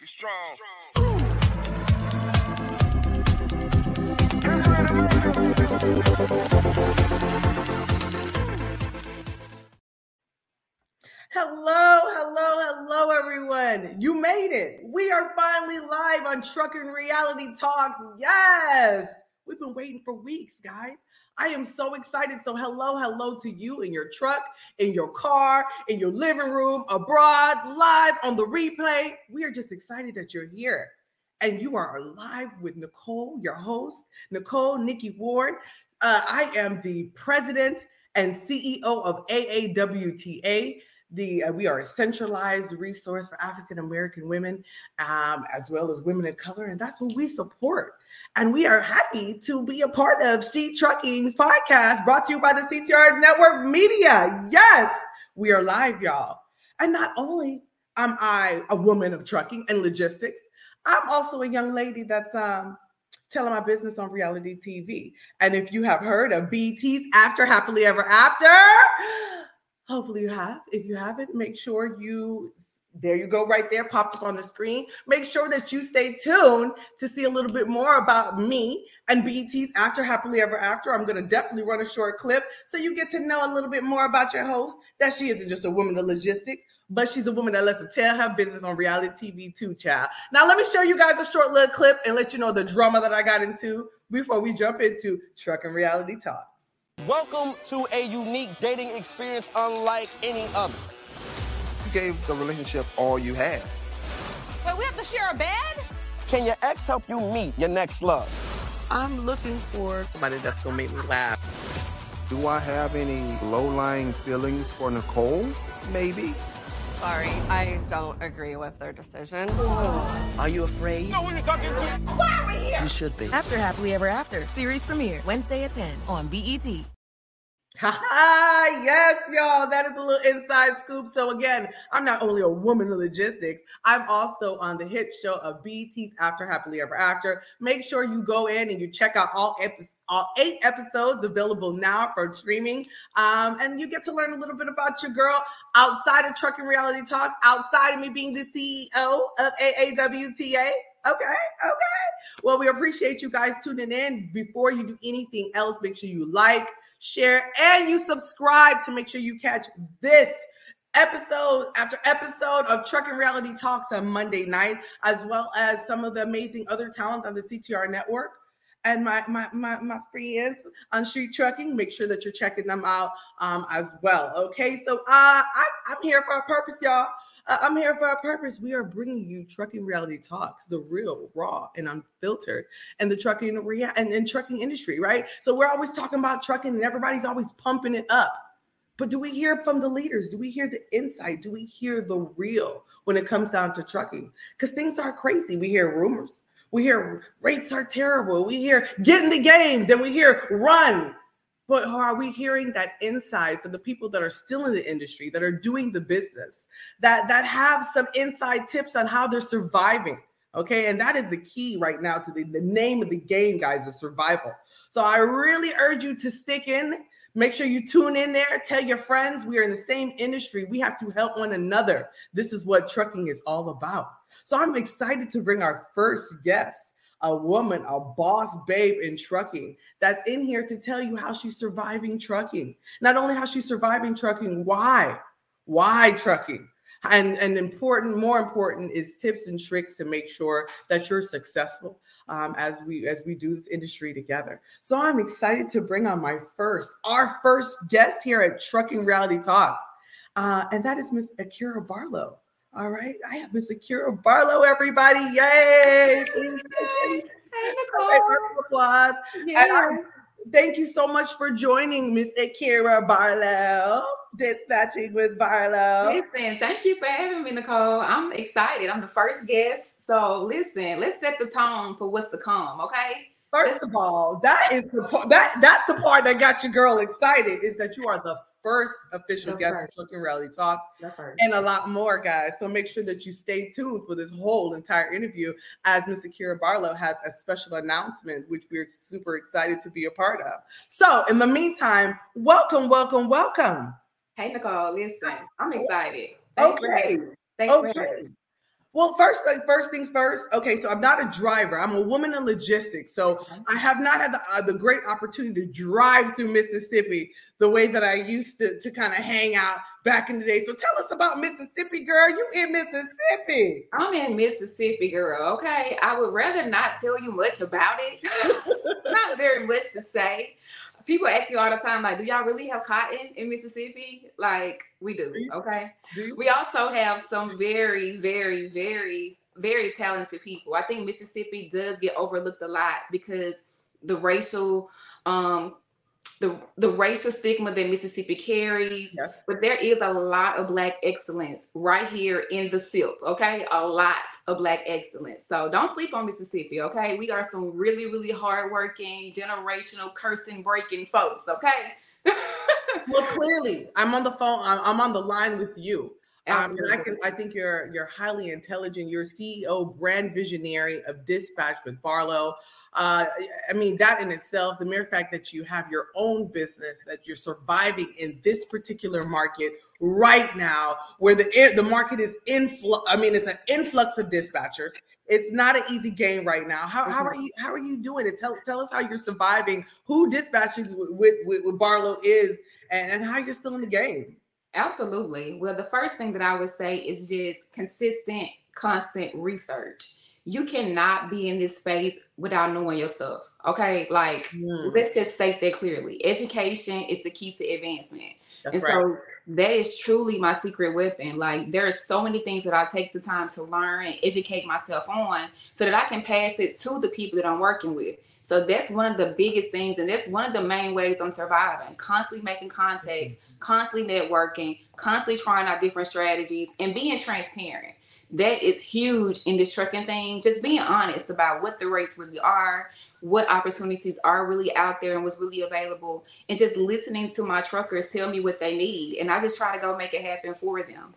Be strong. Hello, hello, hello, everyone. You made it. We are finally live on Trucking Reality Talks. Yes, we've been waiting for weeks, guys. I am so excited. So, hello, hello to you in your truck, in your car, in your living room, abroad, live on the replay. We are just excited that you're here. And you are live with Nicole, your host, Nicole Nikki Ward. Uh, I am the president and CEO of AAWTA the uh, we are a centralized resource for African American women, um, as well as women of color, and that's what we support. And we are happy to be a part of She Trucking's podcast, brought to you by the CTR Network Media. Yes, we are live, y'all. And not only am I a woman of trucking and logistics, I'm also a young lady that's um, telling my business on reality TV. And if you have heard of BET's After Happily Ever After Hopefully you have. If you haven't, make sure you there you go right there popped up on the screen make sure that you stay tuned to see a little bit more about me and BET's after happily ever after i'm going to definitely run a short clip so you get to know a little bit more about your host that she isn't just a woman of logistics but she's a woman that lets her tell her business on reality tv too child now let me show you guys a short little clip and let you know the drama that i got into before we jump into Trucking Reality Talks. Welcome to a unique dating experience unlike any other. You gave the relationship all you had. Wait, we have to share a bed? Can your ex help you meet your next love? I'm looking for somebody that's gonna make me laugh. Do I have any low-lying feelings for Nicole? Maybe. Sorry, I don't agree with their decision. Are you afraid? Know who you talking to? Why are we here? You should be. After Happily Ever After, series premiere Wednesday at 10 on BET. Yes, y'all. That is a little inside scoop. So again, I'm not only a woman of logistics, I'm also on the hit show of BET's After Happily Ever After. Make sure you go in and you check out all episodes all eight episodes available now for streaming. Um, and you get to learn a little bit about your girl outside of Trucking Reality Talks, outside of me being the CEO of AAWTA. Okay, okay. Well, we appreciate you guys tuning in. Before you do anything else, make sure you like, share, and you subscribe to make sure you catch this episode after episode of Trucking Reality Talks on Monday night, as well as some of the amazing other talent on the CTR network. And my my my, my friends on street trucking make sure that you're checking them out um, as well. Okay so uh I, i'm here for a purpose y'all i'm here for a purpose we are bringing you trucking reality talks the real raw and unfiltered and the trucking rea- and, and trucking industry right so we're always talking about trucking and everybody's always pumping it up but do we hear from the leaders? Do we hear the insight? Do we hear the real when it comes down to trucking? Because things are crazy. We hear rumors. We hear rates are terrible. We hear get in the game. Then we hear run. But are we hearing that inside for the people that are still in the industry, that are doing the business, that that have some inside tips on how they're surviving? Okay, and that is the key right now to the, the name of the game, guys, is survival. So I really urge you to stick in. Make sure you tune in there. Tell your friends we are in the same industry. We have to help one another. This is what trucking is all about. So I'm excited to bring our first guest, a woman, a boss babe in trucking, that's in here to tell you how she's surviving trucking. Not only how she's surviving trucking, why? Why trucking? And, and important, more important, is tips and tricks to make sure that you're successful um, as we as we do this industry together. So I'm excited to bring on my first, our first guest here at Trucking Reality Talks, uh, and that is Miss Akira Barlow. All right. I have Miss Akira Barlow, everybody. Yay. Please. Hey, Nicole. Applause. Yeah. thank you so much for joining Miss Akira Barlow. Dispatching with Barlow. Listen, thank you for having me, Nicole. I'm excited. I'm the first guest. So listen, let's set the tone for what's to come, okay? First of all, that is the part that that's the part that got your girl excited is that you are the first official guest on Trucking Reality Talk and a lot more, guys. So make sure that you stay tuned for this whole entire interview as Miss Akira Barlow has a special announcement, which we're super excited to be a part of. So in the meantime, welcome, welcome, welcome. Hey, Nicole, listen, I'm oh, excited. Thanks okay. Thanks okay. Well, first, like first things first. Okay, so I'm not a driver. I'm a woman in logistics, so I have not had the, uh, the great opportunity to drive through Mississippi the way that I used to to kind of hang out back in the day. So tell us about Mississippi, girl. You in Mississippi? I'm in Mississippi, girl. Okay, I would rather not tell you much about it. not very much to say. People ask you all the time, like, do y'all really have cotton in Mississippi? Like, we do. Okay. We also have some very, very, very, very talented people. I think Mississippi does get overlooked a lot because the racial, um, the the racial stigma that Mississippi carries. But there is a lot of black excellence right here in the SIP. Okay, a lot of black excellence. So don't sleep on Mississippi. Okay, we are some really, really hardworking, generational, cursing, breaking folks. Okay. Well, clearly, I'm on the phone. I'm, I'm on the line with you. Um, and I can. I think you're you're highly intelligent. You're CEO, brand visionary of Dispatch with Barlow. Uh, I mean, that in itself, the mere fact that you have your own business, that you're surviving in this particular market right now, where the the market is influx. I mean, it's an influx of dispatchers. It's not an easy game right now. How, how are you? How are you doing it? Tell tell us how you're surviving. Who dispatches with with, with Barlow is, and, and how you're still in the game. Absolutely. Well, the first thing that I would say is just consistent, constant research. You cannot be in this space without knowing yourself. Okay. Like, Hmm, let's just state that clearly. Education is the key to advancement. that's and right. so that is truly my secret weapon. Like there are so many things that I take the time to learn and educate myself on so that I can pass it to the people that I'm working with. So that's one of the biggest things, and that's one of the main ways I'm surviving. Constantly making contacts, constantly networking, constantly trying out different strategies, and being transparent. That is huge in this trucking thing. Just being honest about what the rates really are, what opportunities are really out there, and what's really available, and just listening to my truckers tell me what they need, and I just try to go make it happen for them.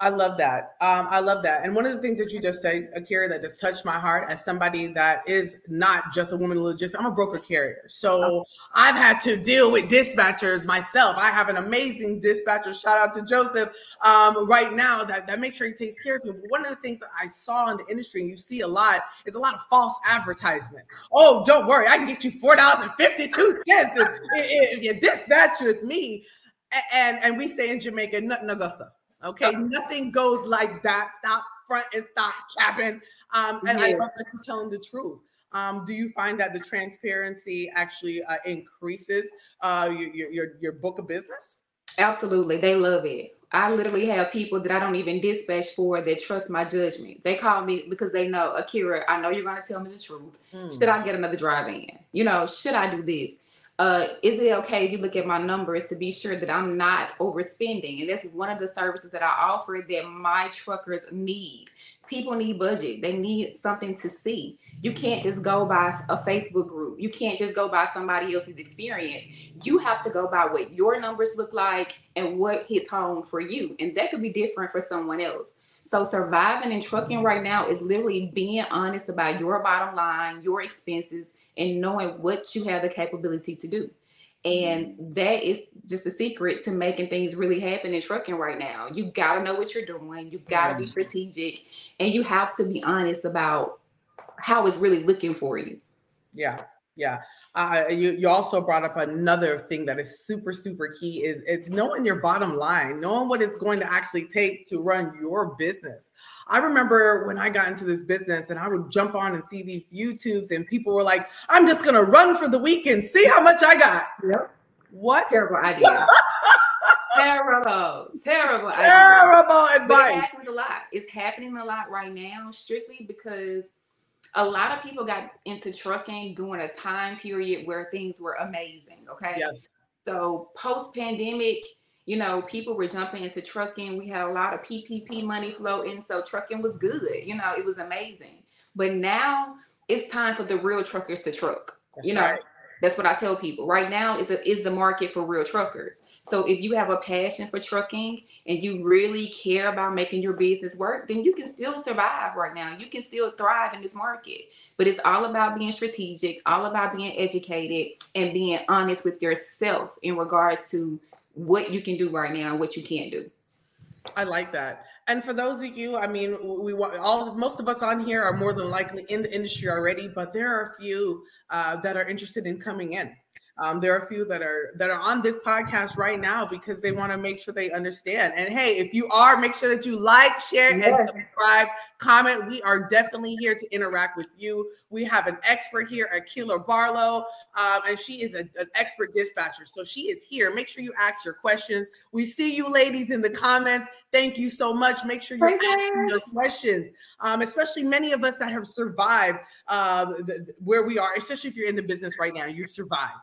I love that. Um, I love that. And one of the things that you just said, Akira, that just touched my heart as somebody that is not just a woman logistics, I'm a broker carrier. So I've had to deal with dispatchers myself. I have an amazing dispatcher. Shout out to Joseph um, right now that, that makes sure he takes care of me. But one of the things that I saw in the industry, and you see a lot, is a lot of false advertisement. Oh, don't worry, I can get you $4.52 if, if, if you dispatch with me. A- And, and we say in Jamaica, go so. Okay, nothing goes like that. Stop front and stop capping. Um, and I Yeah. love that you're telling the truth. Um, do you find that the transparency actually uh, increases uh, your, your your your book of business? Absolutely, they love it. I literally have people that I don't even dispatch for that trust my judgment. They call me because they know, Akira, I know you're going to tell me the truth. Should I get another drive in? You know, should I do this? Uh, is it okay if you look at my numbers to be sure that I'm not overspending? And that's one of the services that I offer that my truckers need. People need budget. They need something to see. You can't just go by a Facebook group. You can't just go by somebody else's experience. You have to go by what your numbers look like and what hits home for you. And that could be different for someone else. So surviving in trucking right now is literally being honest about your bottom line, your expenses, and knowing what you have the capability to do. And that is just a secret to making things really happen in trucking right now. You got to know what you're doing. You got to be strategic and you have to be honest about how it's really looking for you. Yeah, yeah. Uh, you you also brought up another thing that is super super key is it's knowing your bottom line, knowing what it's going to actually take to run your business. I remember when I got into this business and I would jump on and see these YouTubes and people were like, "I'm just gonna run for the weekend, see how much I got." Yep. What? Terrible idea. terrible, terrible idea. Terrible But it advice. happens a lot. It's happening a lot right now, strictly because a lot of people got into trucking during a time period where things were amazing. Okay. Yes. So post pandemic, you know, people were jumping into trucking. We had a lot of PPP money floating. So trucking was good. You know, it was amazing. But now it's time for the real truckers to truck. That's you know, right. That's what I tell people. Right now is the is the market for real truckers. So if you have a passion for trucking and you really care about making your business work, then you can still survive right now. You can still thrive in this market. But it's all about being strategic, all about being educated and being honest with yourself in regards to what you can do right now and what you can't do. I like that. And for those of you, I mean, we want all most of us on here are more than likely in the industry already, but there are a few uh, that are interested in coming in. Um, there are a few that are that are on this podcast right now because they want to make sure they understand. And hey, if you are, make sure that you like, share, yes. and subscribe, comment. We are definitely here to interact with you. We have an expert here, Akira Barlow, um, and she is a, an expert dispatcher. So she is here. Make sure you ask your questions. We see you, ladies, in the comments. Thank you so much. Make sure you're asking your questions, um, especially many of us that have survived uh, the, where we are, especially if you're in the business right now. You've survived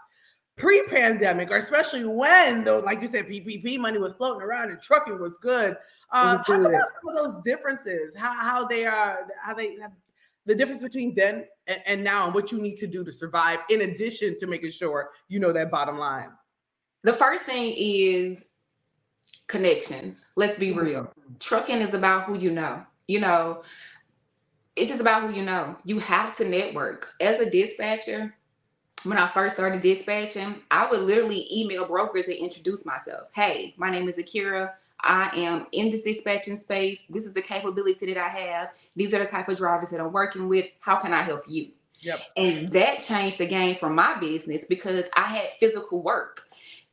pre-pandemic, or especially when though, like you said, PPP money was floating around and trucking was good. Uh, talk about some of those differences, how, how they are, how they have the difference between then and, and now, and what you need to do to survive, in addition to making sure you know that bottom line. The first thing is connections. Let's be real. Trucking is about who you know. You know, it's just about who you know. You have to network. As a dispatcher, when I first started dispatching, I would literally email brokers and introduce myself. Hey, my name is Akira. I am in this dispatching space. This is the capability that I have. These are the type of drivers that I'm working with. How can I help you? Yep. And that changed the game for my business because I had physical work.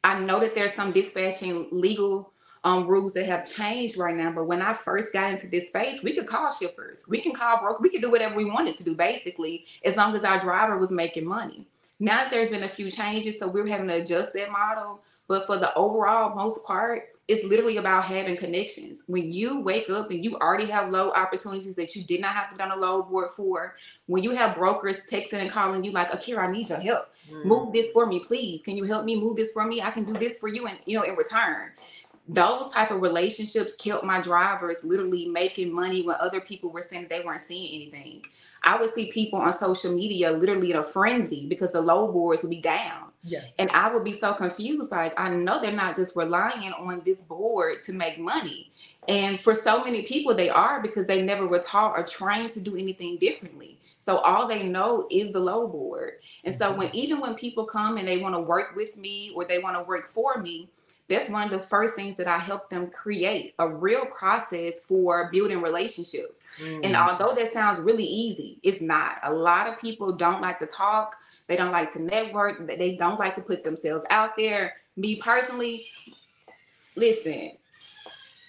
I know that there's some dispatching legal um, rules that have changed right now. But when I first got into this space, we could call shippers, we can call brokers, we could do whatever we wanted to do, basically, as long as our driver was making money. Now that there's been a few changes, so we're having to adjust that model. But for the overall most part, it's literally about having connections. When you wake up and you already have low opportunities that you did not have to done a load board for, when you have brokers texting and calling you like, Akira, I need your help. Mm. Move this for me, please. Can you help me move this for me? I can do this for you and you know, in return. Those type of relationships kept my drivers literally making money when other people were saying they weren't seeing anything. I would see people on social media literally in a frenzy because the load boards would be down. Yes. And I would be so confused. Like, I know they're not just relying on this board to make money. And for so many people, they are because they never were taught or trained to do anything differently. So all they know is the load board. And so when mm-hmm. even when people come and they want to work with me or they want to work for me, that's one of the first things that I help them create a real process for building relationships. Mm. And although that sounds really easy, it's not. A lot of people don't like to talk, they don't like to network, they don't like to put themselves out there. Me personally, listen,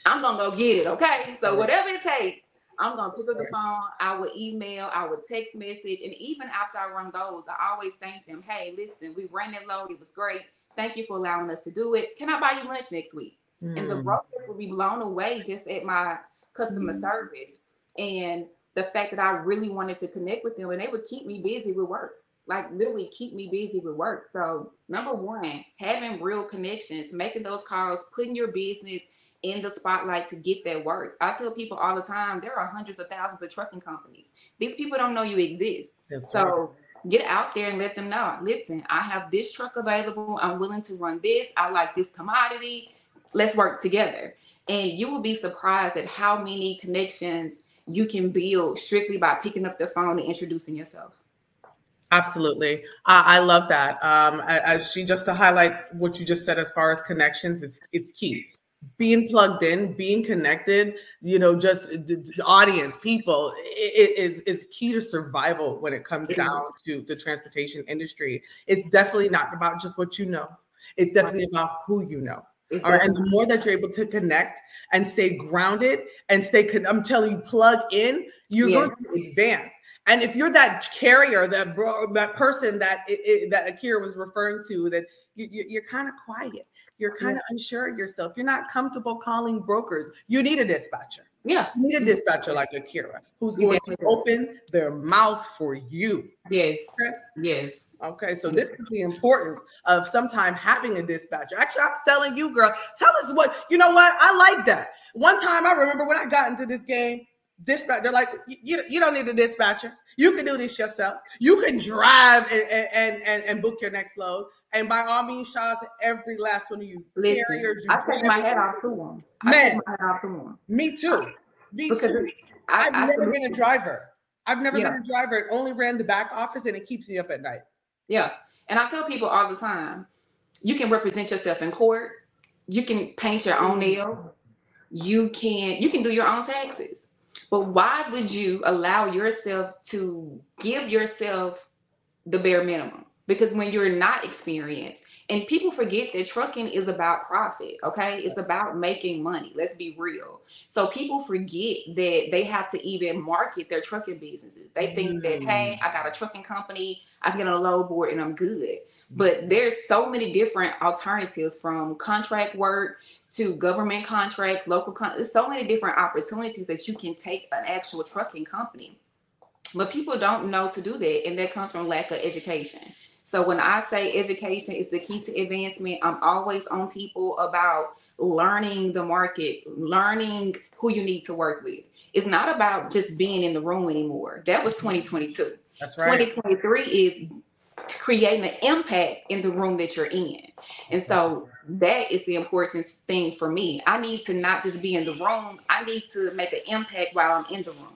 I'm gonna go get it, okay? So whatever it takes, I'm gonna pick up the phone. I will email, I will text message, and even after I run goals, I always thank them. Hey, listen, we ran it low. It was great. Thank you for allowing us to do it. Can I buy you lunch next week? Mm. And the mm. brokers will be blown away just at my customer mm. service and the fact that I really wanted to connect with them and they would keep me busy with work. Like literally keep me busy with work. So number one, having real connections, making those calls, putting your business in the spotlight to get that work. I tell people all the time, there are hundreds of thousands of trucking companies. These people don't know you exist. That's so right get out there and let them know listen i have this truck available. I'm willing to run this. I like this commodity. Let's work together. And you will be surprised at how many connections you can build strictly by picking up the phone and introducing yourself. Absolutely. I love that. Um, as she just to highlight what you just said as far as connections, it's it's key being plugged in, being connected, you know, just the audience, people is is key to survival when it comes down to the transportation industry. It's definitely not about just what you know. It's definitely about who you know. All right, and the more that you're able to connect and stay grounded and stay, I'm telling you, plug in, you're yes. going to advance. And if you're that carrier, that bro, that person that it, it, that Akira was referring to, that you, you're kind of quiet you're kind of unsure of yourself. You're not comfortable calling brokers. You need a dispatcher. Yeah. You need a dispatcher like Akira who's going to open their mouth for you. Yes. Okay? Yes. Okay. So this is the importance of sometime having a dispatcher. Actually, I'm telling you, girl, tell us what, you know what? I like that. One time I remember when I got into this game, dispatch, they're like, you, you don't need a dispatcher. You can do this yourself. You can drive and, and, and, and book your next load. And by all means, shout out to every last one of you. Listen, carriers, you I take my head off to them. Man, my head off to them. Me too. Me because too. I, have never been a driver. I've never yeah. been a driver. It only ran the back office and it keeps me up at night. Yeah. And I tell people all the time, you can represent yourself in court. You can paint your own mm-hmm. nail. you can you can do your own taxes. But why would you allow yourself to give yourself the bare minimum? Because when you're not experienced, and people forget that trucking is about profit, okay? It's about making money. Let's be real. So people forget that they have to even market their trucking businesses. They think that, hey, mm. I got a trucking company, I can get on a load board and I'm good. But mm-hmm. there's so many different alternatives from contract work to government contracts, local con- there's so many different opportunities that you can take an actual trucking company. But people don't know to do that, and that comes from lack of education. So when I say education is the key to advancement, I'm always on people about learning the market, learning who you need to work with. It's not about just being in the room anymore. That was 2022. That's right. 2023 is creating an impact in the room that you're in. And so that is the important thing for me. I need to not just be in the room, I need to make an impact while I'm in the room.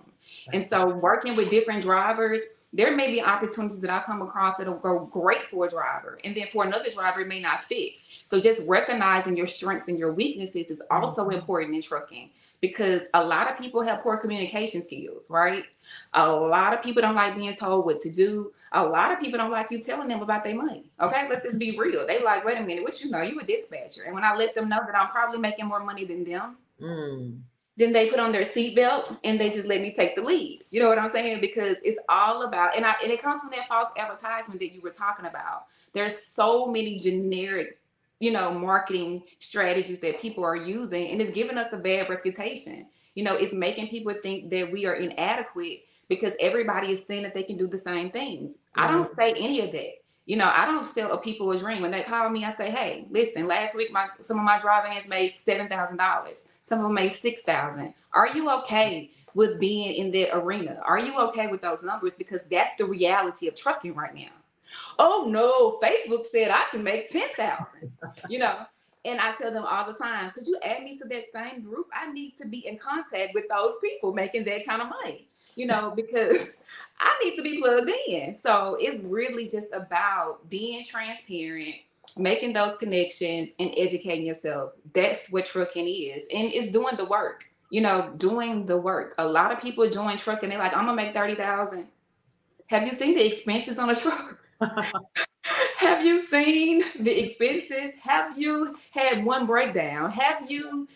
And so working with different drivers, there may be opportunities that I come across that'll go great for a driver. And then for another driver, it may not fit. So just recognizing your strengths and your weaknesses is also Mhm. important in trucking because a lot of people have poor communication skills, right? A lot of people don't like being told what to do. A lot of people don't like you telling them about their money. Okay, let's just be real. They like, wait a minute, what you know? You a dispatcher. And when I let them know that I'm probably making more money than them, Mm. Then they put on their seatbelt and they just let me take the lead. You know what I'm saying? Because it's all about and I and it comes from that false advertisement that you were talking about. There's so many generic, you know, marketing strategies that people are using, and it's giving us a bad reputation. You know, it's making people think that we are inadequate because everybody is saying that they can do the same things. I don't say any of that. You know, I don't sell a people a dream. When they call me, I say, "Hey, listen. Last week, my some of my drive ins made seven thousand dollars. Some of them made six thousand. Are you okay with being in that arena? Are you okay with those numbers? Because that's the reality of trucking right now. Oh no, Facebook said I can make ten thousand. You know, and I tell them all the time, could you add me to that same group? I need to be in contact with those people making that kind of money. You know, because I need to be plugged in. So it's really just about being transparent, making those connections, and educating yourself. That's what trucking is. And it's doing the work, you know, doing the work. A lot of people join trucking, they're like, I'm gonna make 30,000. Have you seen the expenses on a truck? Have you seen the expenses? Have you had one breakdown? Have you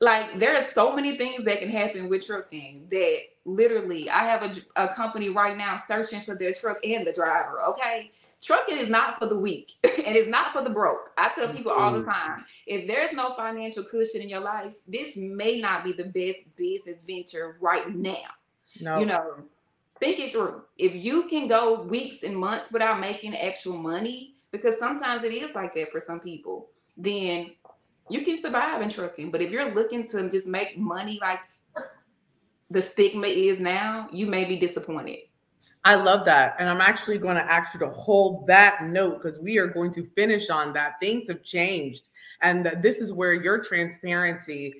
like there are so many things that can happen with trucking that literally I have a, a company right now searching for their truck and the driver. Okay. Trucking is not for the weak and it's not for the broke. I tell people all the time if there's no financial cushion in your life, this may not be the best business venture right now. No. You know, think it through. If you can go weeks and months without making actual money, because sometimes it is like that for some people, then you can survive in trucking. But if you're looking to just make money like the stigma is now, you may be disappointed. I love that. And I'm actually going to ask you to hold that note because we are going to finish on that. Things have changed. And this is where your transparency,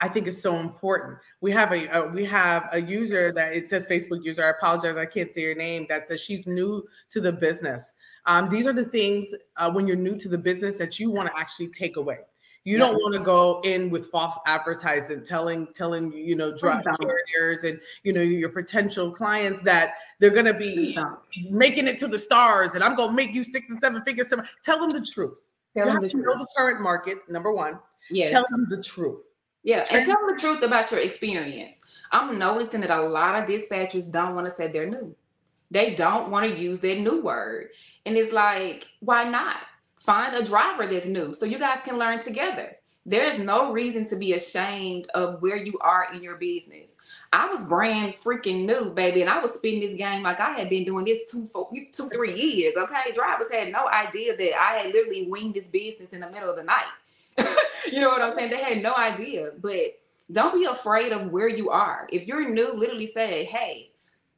I think, is so important. We have a, a we have a user that it says Facebook user. I apologize, I can't say your name. That says she's new to the business. Um, these are the things uh, when you're new to the business that you want to actually take away. You don't want to go in with false advertising, telling telling you know drug carriers and you know your potential clients that they're gonna be making it to the stars and I'm gonna make you six and seven figures. To tell them the truth. Tell you them the to know the current market. Number one. Yes. Tell them the truth. Yeah, and tell them the truth about your experience. I'm noticing that a lot of dispatchers don't want to say they're new. They don't want to use that new word. And it's like, why not? Find a driver that's new so you guys can learn together. There's no reason to be ashamed of where you are in your business. I was brand freaking new, baby, and I was spinning this game like I had been doing this two, four, two, three years. Okay, drivers had no idea that I had literally winged this business in the middle of the night. you know what I'm saying? They had no idea. But don't be afraid of where you are. If you're new, literally say, hey,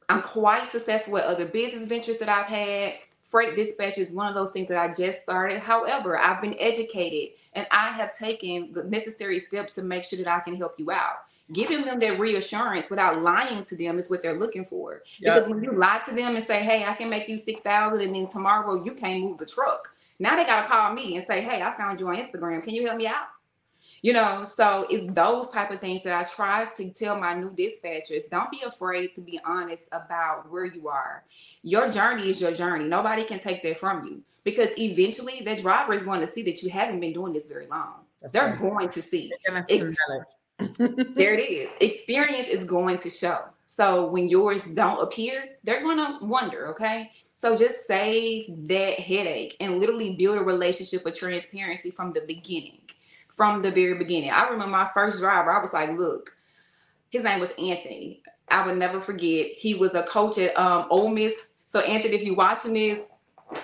I'm quite successful with other business ventures that I've had. Freight dispatch is one of those things that I just started. However, I've been educated and I have taken the necessary steps to make sure that I can help you out. Giving them that reassurance without lying to them is what they're looking for. Because when you lie to them and say, "Hey, I can make you six thousand, and then tomorrow you can't move the truck," now they gotta call me and say, "Hey, I found you on Instagram. Can you help me out?" You know, so it's those type of things that I try to tell my new dispatchers. Don't be afraid to be honest about where you are. Your journey is your journey. Nobody can take that from you because eventually the driver is going to see that you haven't been doing this very long. That's They're right. going to see. And Ex- there it is. Experience is going to show. So when yours don't appear, they're going to wonder, okay? So just save that headache and literally build a relationship of transparency from the beginning. From the very beginning. I remember my first driver, I was like, look, his name was Anthony. I would never forget. He was a coach at um Ole Miss. So Anthony, if you're watching this,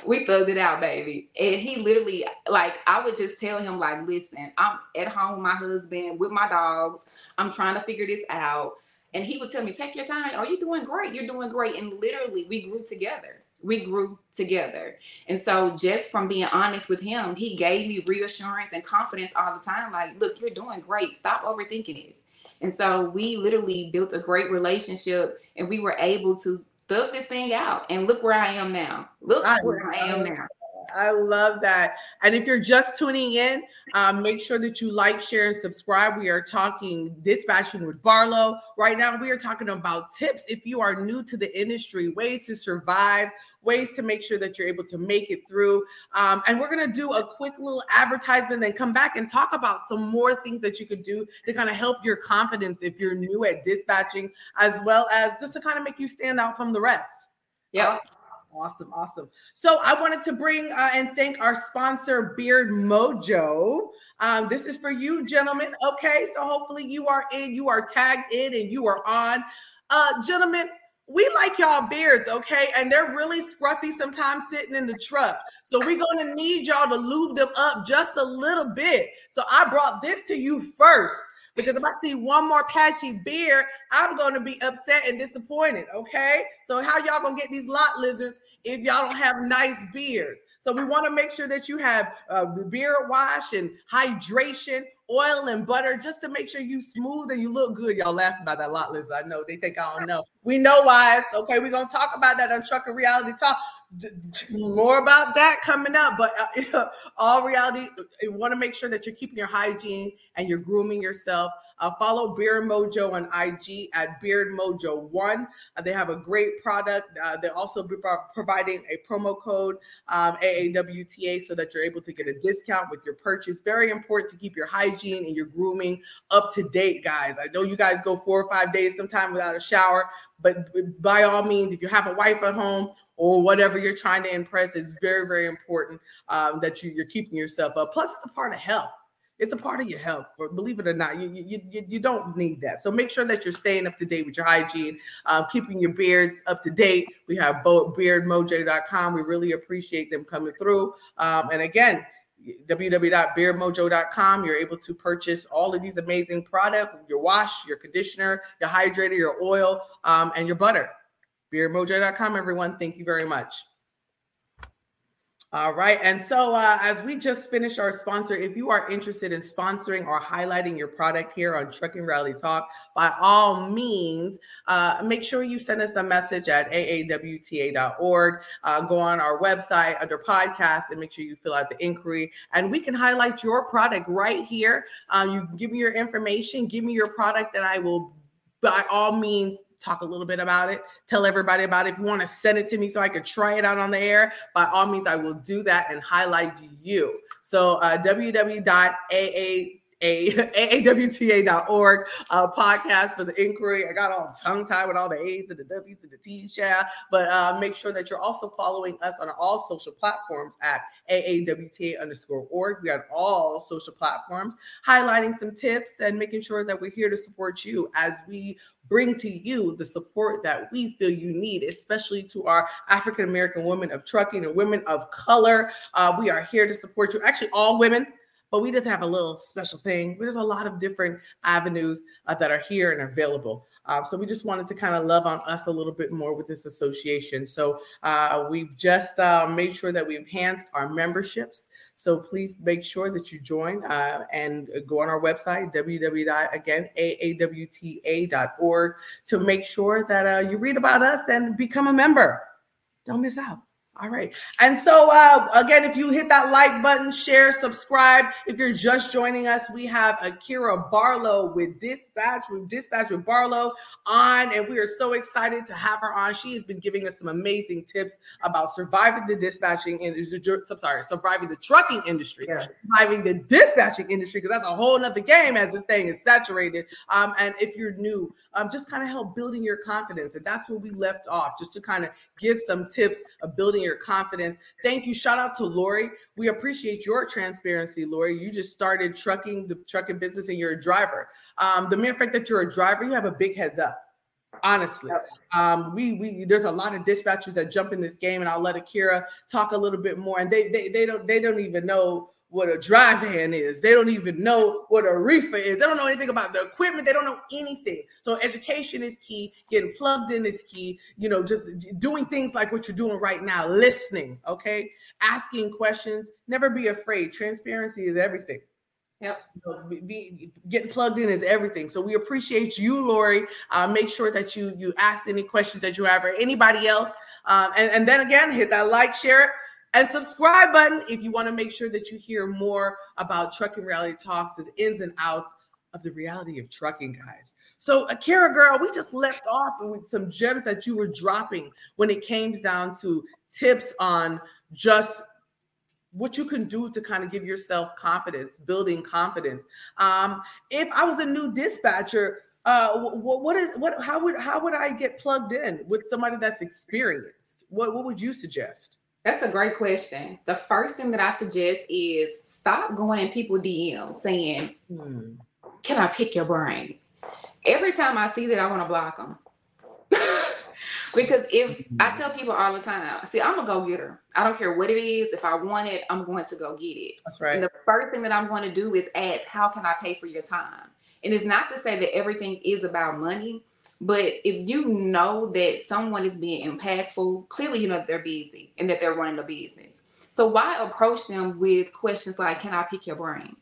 we thugged it out, baby. And he literally, like, I would just tell him, like, listen, I'm at home with my husband, with my dogs. I'm trying to figure this out. And he would tell me, take your time. Oh, you're doing great. You're doing great. And literally, we grew together. We grew together. And so, just from being honest with him, he gave me reassurance and confidence all the time. Like, look, you're doing great. Stop overthinking this. And so, we literally built a great relationship and we were able to thug this thing out. And look where I am now. Look I where I am now. I love that. And if you're just tuning in, um, make sure that you like, share, and subscribe. We are talking dispatching with Barlow. Right now, we are talking about tips if you are new to the industry, ways to survive, ways to make sure that you're able to make it through. Um, and we're going to do a quick little advertisement, then come back and talk about some more things that you could do to kind of help your confidence if you're new at dispatching, as well as just to kind of make you stand out from the rest. Yep. Awesome, awesome. So I wanted to bring uh, and thank our sponsor, Beard Mojo. Um, this is for you, gentlemen. Okay, so hopefully you are in, you are tagged in, and you are on. Uh, gentlemen, we like y'all beards, okay? And they're really scruffy sometimes sitting in the truck. So we're gonna need y'all to lube them up just a little bit. So I brought this to you first because if I see one more patchy beard, I'm going to be upset and disappointed. Okay, so how y'all gonna get these lot lizards if y'all don't have nice beards? So we want to make sure that you have uh, beard wash and hydration, oil and butter, just to make sure you smooth and you look good. Y'all laughing about that lot lizard. I know they think I don't know. We know wives. Okay, we're gonna talk about that on Trucker Reality Talk. More about that coming up. But uh, all reality, you want to make sure that you're keeping your hygiene and you're grooming yourself. Uh, follow Beard Mojo on IG at Beard Mojo One. Uh, they have a great product. Uh, they're also providing a promo code um, AAWTA so that you're able to get a discount with your purchase. Very important to keep your hygiene and your grooming up to date, guys. I know you guys go four or five days sometime without a shower, but by all means, if you have a wife at home or whatever you're trying to impress, it's very, very important um, that you, you're keeping yourself up. Plus, it's a part of health. It's a part of your health. Believe it or not, you, you, you, you don't need that. So make sure that you're staying up to date with your hygiene, um, keeping your beards up to date. We have beardmojo.com. We really appreciate them coming through. Um, and again, www.beardmojo.com. You're able to purchase all of these amazing products your wash, your conditioner, your hydrator, your oil, um, and your butter. Beardmojo.com, everyone. Thank you very much. All right. And so, uh, as we just finished our sponsor, if you are interested in sponsoring or highlighting your product here on Trucking Reality Talk, by all means, uh, make sure you send us a message at aawta.org. Uh, go on our website under podcast and make sure you fill out the inquiry, and we can highlight your product right here. Um, you give me your information, give me your product, and I will, by all means, talk a little bit about it, tell everybody about it. If you want to send it to me so I could try it out on the air, by all means, I will do that and highlight you. So uh, www.aa aawta.org uh, podcast for the inquiry. I got all tongue tied with all the A's and the W's and the T's, yeah. But uh, make sure that you're also following us on all social platforms at aawta underscore org. We have all social platforms highlighting some tips and making sure that we're here to support you as we bring to you the support that we feel you need, especially to our African American women of trucking and women of color. Uh, we are here to support you. Actually, all women but we just have a little special thing. There's a lot of different avenues uh, that are here and available. Uh, so we just wanted to kind of love on us a little bit more with this association. So uh, we've just uh, made sure that we've enhanced our memberships. So please make sure that you join uh, and go on our website, www. again, aawta.org to make sure that uh, you read about us and become a member. Don't miss out. All right. And so, uh, again, if you hit that like button, share, subscribe. If you're just joining us, we have Akira Barlow with Dispatch, with Dispatch with Barlow on, and we are so excited to have her on. She has been giving us some amazing tips about surviving the dispatching industry. I'm sorry, surviving the trucking industry, Yeah. surviving the dispatching industry, because that's a whole nother game as this thing is saturated. Um, and if you're new, um, just kind of help building your confidence. And that's where we left off, just to kind of give some tips of building your confidence. Thank you. Shout out to Lori. We appreciate your transparency, Lori. You just started trucking the trucking business and you're a driver. Um, the mere fact that you're a driver, you have a big heads up. Honestly, um, we we there's a lot of dispatchers that jump in this game, and I'll let Akira talk a little bit more. And they they they don't they don't even know what a dry van is. They don't even know what a reefer is. They don't know anything about the equipment. They don't know anything. So education is key. Getting plugged in is key. You know, just doing things like what you're doing right now, listening, okay? Asking questions. Never be afraid. Transparency is everything. Yep. You know, be, be- getting plugged in is everything. So we appreciate you, Lori. Uh, make sure that you you ask any questions that you have or anybody else. Um, and, and then again, hit that like, share it, and subscribe button if you want to make sure that you hear more about trucking reality talks and the ins and outs of the reality of trucking, guys. So, Akira girl, we just left off with some gems that you were dropping when it came down to tips on just what you can do to kind of give yourself confidence, building confidence. Um, if I was a new dispatcher, uh, what, what is what? How would how would I get plugged in with somebody that's experienced? What what would you suggest? That's a great question. The first thing that I suggest is stop going in people DM saying, Hmm. Can I pick your brain? Every time I see that, I want to block them. because if I tell people all the time, see, I'm a go getter. I don't care what it is. If I want it, I'm going to go get it. That's And right. the first thing that I'm going to do is ask, How can I pay for your time? And it's not to say that everything is about money, but if you know that someone is being impactful, clearly you know that they're busy and that they're running a business. So why approach them with questions like, Can I pick your brain?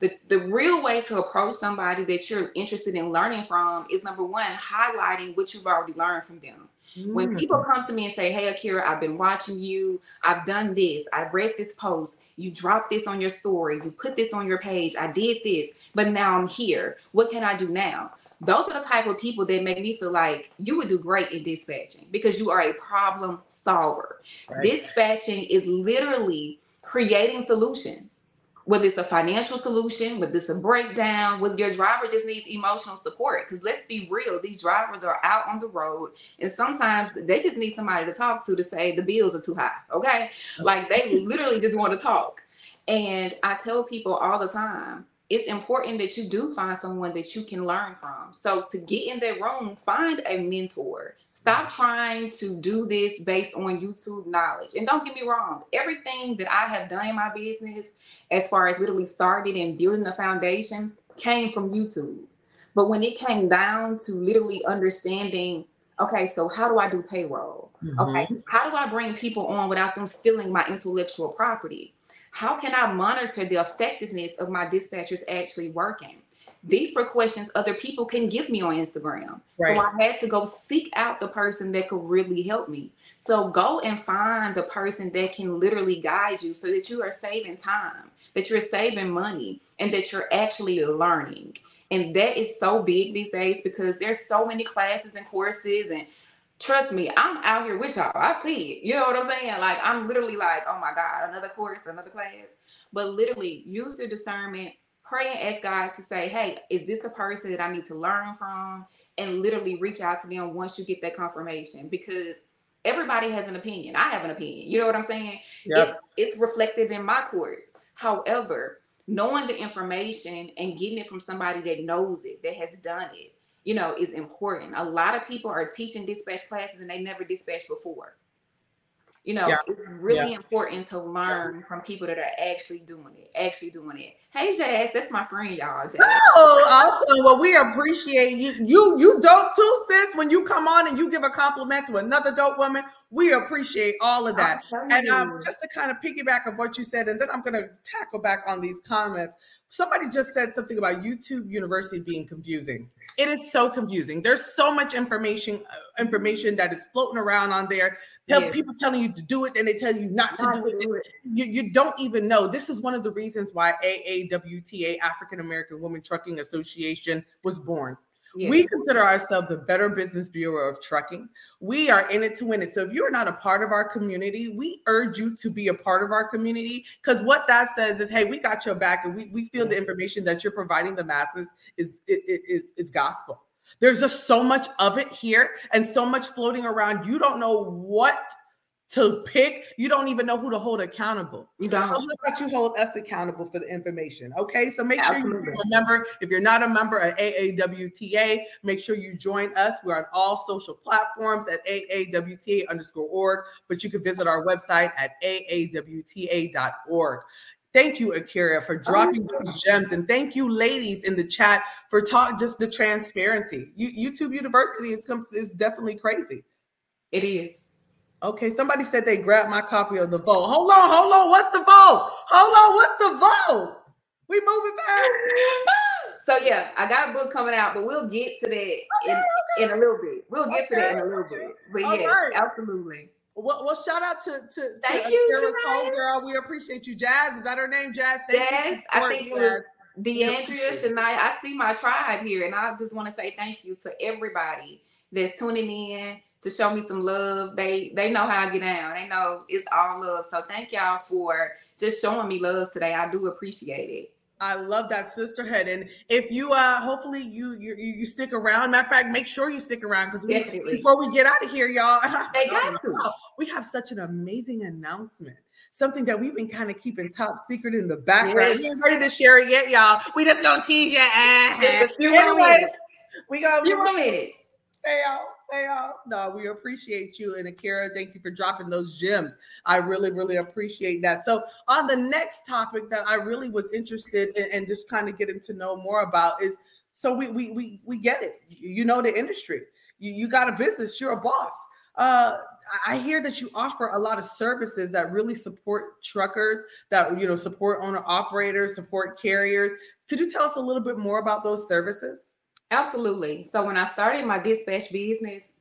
The, the real way to approach somebody that you're interested in learning from is number one, highlighting what you've already learned from them. When Mm. people come to me and say, Hey, Akira, I've been watching you, I've done this, I've read this post, you dropped this on your story, you put this on your page, I did this, but now I'm here. What can I do now? Those are the type of people that make me feel like you would do great in dispatching because you are a problem solver. Right. Dispatching is literally creating solutions. Whether it's a financial solution, whether it's a breakdown, whether your driver just needs emotional support. Because let's be real, these drivers are out on the road, and sometimes they just need somebody to talk to to say the bills are too high. Okay, like they literally just want to talk. And I tell people all the time, it's important that you do find someone that you can learn from. So to get in that room, find a mentor. Stop trying to do this based on YouTube knowledge. And don't get me wrong, everything that I have done in my business, as far as literally starting and building a foundation, came from YouTube. But when it came down to literally understanding, okay, so how do I do payroll? Mm-hmm. Okay, how do I bring people on without them stealing my intellectual property? How can I monitor the effectiveness of my dispatchers actually working? These were questions other people can give me on Instagram. Right. So I had to go seek out the person that could really help me. So go and find the person that can literally guide you so that you are saving time, that you're saving money, and that you're actually learning. And that is so big these days because there's so many classes and courses and trust me, I'm out here with y'all. I see it. You know what I'm saying? Like I'm literally like, oh my God, another course, another class. But literally use your discernment, pray and ask God to say, hey, is this a person that I need to learn from? And literally reach out to them once you get that confirmation because everybody has an opinion. I have an opinion. You know what I'm saying? Yep. It's, it's reflective in my course. However, knowing the information and getting it from somebody that knows it, that has done it, you know, is important. A lot of people are teaching dispatch classes and they never dispatched before. You know, Yeah. it's really important to learn from people that are actually doing it, actually doing it. Hey, Jazz, that's my friend, y'all. Jazz. Oh, awesome. Well, we appreciate you. You you dope too, sis. When you come on and you give a compliment to another dope woman, We appreciate all of that. And um, just to kind of piggyback of what you said, and then I'm going to tackle back on these comments. Somebody just said something about YouTube University being confusing. It is so confusing. There's so much information, uh, information that is floating around on there. Yeah. People telling you to do it, and they tell you not to Not do it. do it. You, you don't even know. This is one of the reasons why AAWTA, African American Women Trucking Association, was born. Yes. We consider ourselves the Better Business Bureau of Trucking. We are in it to win it. So if you're not a part of our community, we urge you to be a part of our community because what that says is, hey, we got your back, and we, we feel the information that you're providing the masses is is is gospel. There's just so much of it here and so much floating around. You don't know what to pick. You don't even know who to hold accountable. You So don't. how about you hold us accountable for the information? Okay, so make sure you're a member. If you're not a member at AAWTA, make sure you join us. We're on all social platforms at AAWTA underscore org, but you can visit our website at AAWTA.org. Thank you, Akira, for oh, dropping those gems, and thank you, ladies in the chat, for talk just the transparency. You, YouTube University is is definitely crazy. It is. Okay, somebody said they grabbed my copy of the vault. Hold on, hold on. What's the vault? Hold on, what's the vault? We moving fast. So yeah, I got a book coming out, but we'll get to that in, in a little bit. We'll get to that in a little bit. But All yes, right. absolutely. Well, well, shout out to to, Thank to you, Akira's Sheree. homegirl. We appreciate you, Jazz. Is that her name, Jazz? Thank you Yes, I think it was Jazz. DeAndrea, Shania. I see my tribe here, and I just want to say thank you to everybody that's tuning in to show me some love. They they know how I get down. They know it's all love. So thank y'all for just showing me love today. I do appreciate it. I love that sisterhood, and if you uh, hopefully you you you stick around. Matter of fact, make sure you stick around because before we get out of here, y'all. They got to. we have such an amazing announcement. Something that we've been kind of keeping top secret in the background. Yes. We ain't ready to share it yet, y'all. We just gonna tease you. Uh-huh. Few Anyway, minutes. we got Few minutes. stay out, out. No, we appreciate you and Akira. Thank you for dropping those gems. I really, really appreciate that. So, on the next topic that I really was interested in and just kind of getting to know more about is so we we we we get it. You know the industry. You you got a business. You're a boss. Uh, I hear that you offer a lot of services that really support truckers, that you know support owner operators, support carriers. Could you tell us a little bit more about those services? Absolutely. So when I started my dispatch business,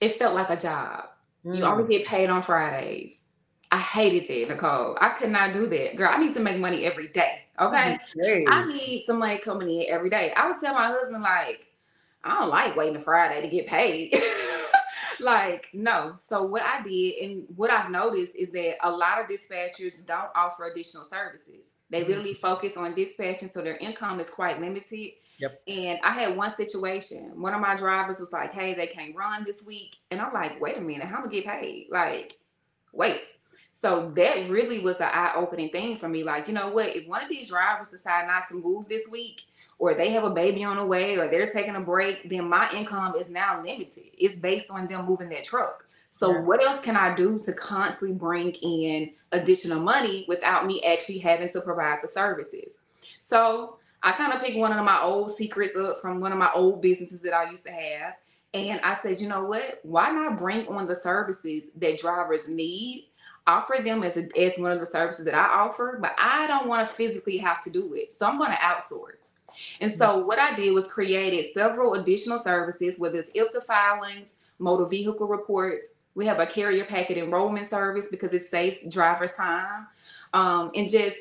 it felt like a job. You Mm. only get paid on Fridays. I hated that, Nicole. I could not do that. Girl, I need to make money every day. Okay. Okay. I need some money coming in every day. I would tell my husband, like, I don't like waiting a Friday to get paid. like, no. So what I did and what I've noticed is that a lot of dispatchers don't offer additional services. They Mhm. literally focus on dispatching, so their income is quite limited. Yep. And I had one situation. One of my drivers was like, "Hey, they can't run this week," and I'm like, "Wait a minute, how am I get paid?" Like, wait. So that really was an eye-opening thing for me. Like, you know what? If one of these drivers decide not to move this week, or they have a baby on the way, or they're taking a break, then my income is now limited. It's based on them moving their truck. So Yeah. what else can I do to constantly bring in additional money without me actually having to provide the services? So I kind of picked one of my old secrets up from one of my old businesses that I used to have. And I said, you know what? Why not bring on the services that drivers need? Offer them as, a, as one of the services that I offer, but I don't want to physically have to do it. So I'm going to outsource. And so what I did was created several additional services, whether it's IFTA filings, motor vehicle reports. We have a carrier packet enrollment service because it saves drivers time. Um, and just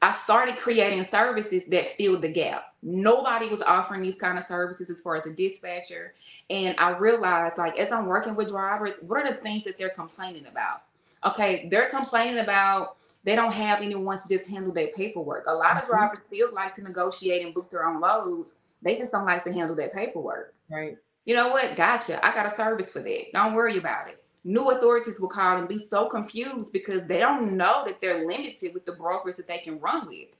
I started creating services that filled the gap. Nobody was offering these kind of services as far as a dispatcher. And I realized, like, as I'm working with drivers, what are the things that they're complaining about? Okay, they're complaining about they don't have anyone to just handle their paperwork. A lot of Mhm. drivers still like to negotiate and book their own loads. They just don't like to handle their paperwork. Right. You know what? Gotcha. I got a service for that. Don't worry about it. New authorities will call and be so confused because they don't know that they're limited with the brokers that they can run with.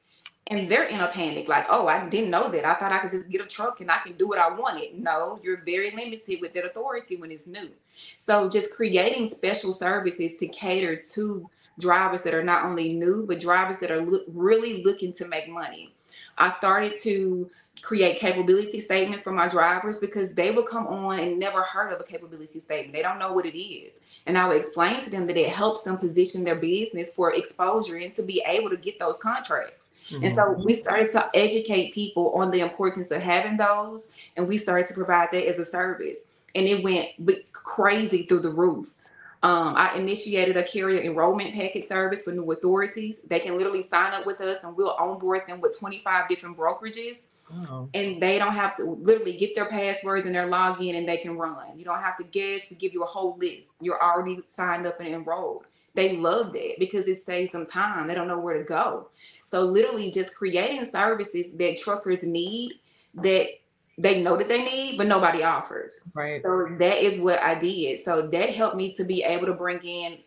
And they're in a panic, like, oh, I didn't know that. I thought I could just get a truck and I can do what I wanted. No, you're very limited with that authority when it's new. So just creating special services to cater to drivers that are not only new, but drivers that are loo- really looking to make money. I started to create capability statements for my drivers because they will come on and never heard of a capability statement. They don't know what it is. And I will explain to them that it helps them position their business for exposure and to be able to get those contracts. Mm-hmm. And so we started to educate people on the importance of having those, and we started to provide that as a service. And it went crazy through the roof. Um, I initiated a carrier enrollment packet service for new authorities. They can literally sign up with us and we'll onboard them with 25 different brokerages. Oh. And they don't have to literally get their passwords and their login and they can run. You don't have to guess. We give you a whole list. You're already signed up and enrolled. They love that because it saves them time. They don't know where to go. So literally just creating services that truckers need that they know that they need, but nobody offers. Right. So that is what I did. So that helped me to be able to bring in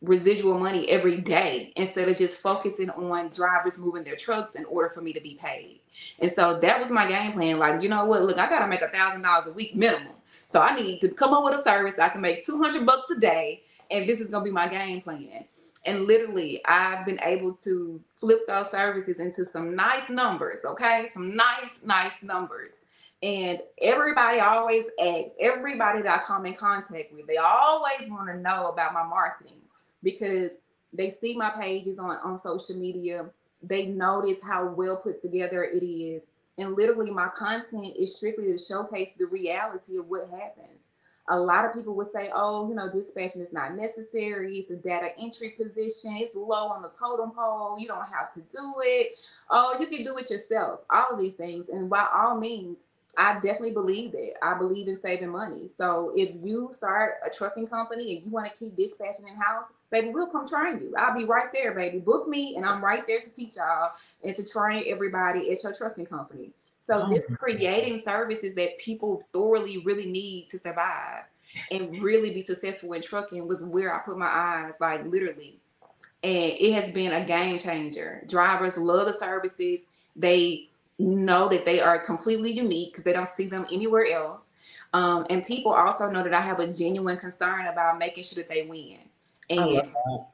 residual money every day instead of just focusing on drivers moving their trucks in order for me to be paid. And so that was my game plan. Like, you know what? Look, I gotta make a thousand dollars a week minimum. So I need to come up with a service. I can make 200 bucks a day, and this is gonna be my game plan. And literally, I've been able to flip those services into some nice numbers, okay? Some nice, nice numbers. And everybody always asks, everybody that I come in contact with, they always want to know about my marketing because they see my pages on, on social media. They notice how well put together it is. And literally, my content is strictly to showcase the reality of what happens. A lot of people would say, oh, you know, dispatching is not necessary. It's a data entry position. It's low on the totem pole. You don't have to do it. Oh, you can do it yourself. All these things. And by all means, I definitely believe that. I believe in saving money. So if you start a trucking company and you want to keep dispatching in house, baby, we'll come train you. I'll be right there, baby. Book me, and I'm right there to teach y'all and to train everybody at your trucking company. So oh, just creating services that people thoroughly really need to survive and really be successful in trucking was where I put my eyes, like literally. And it has been a game changer. Drivers love the services. They know that they are completely unique because they don't see them anywhere else. Um, and people also know that I have a genuine concern about making sure that they win. And that.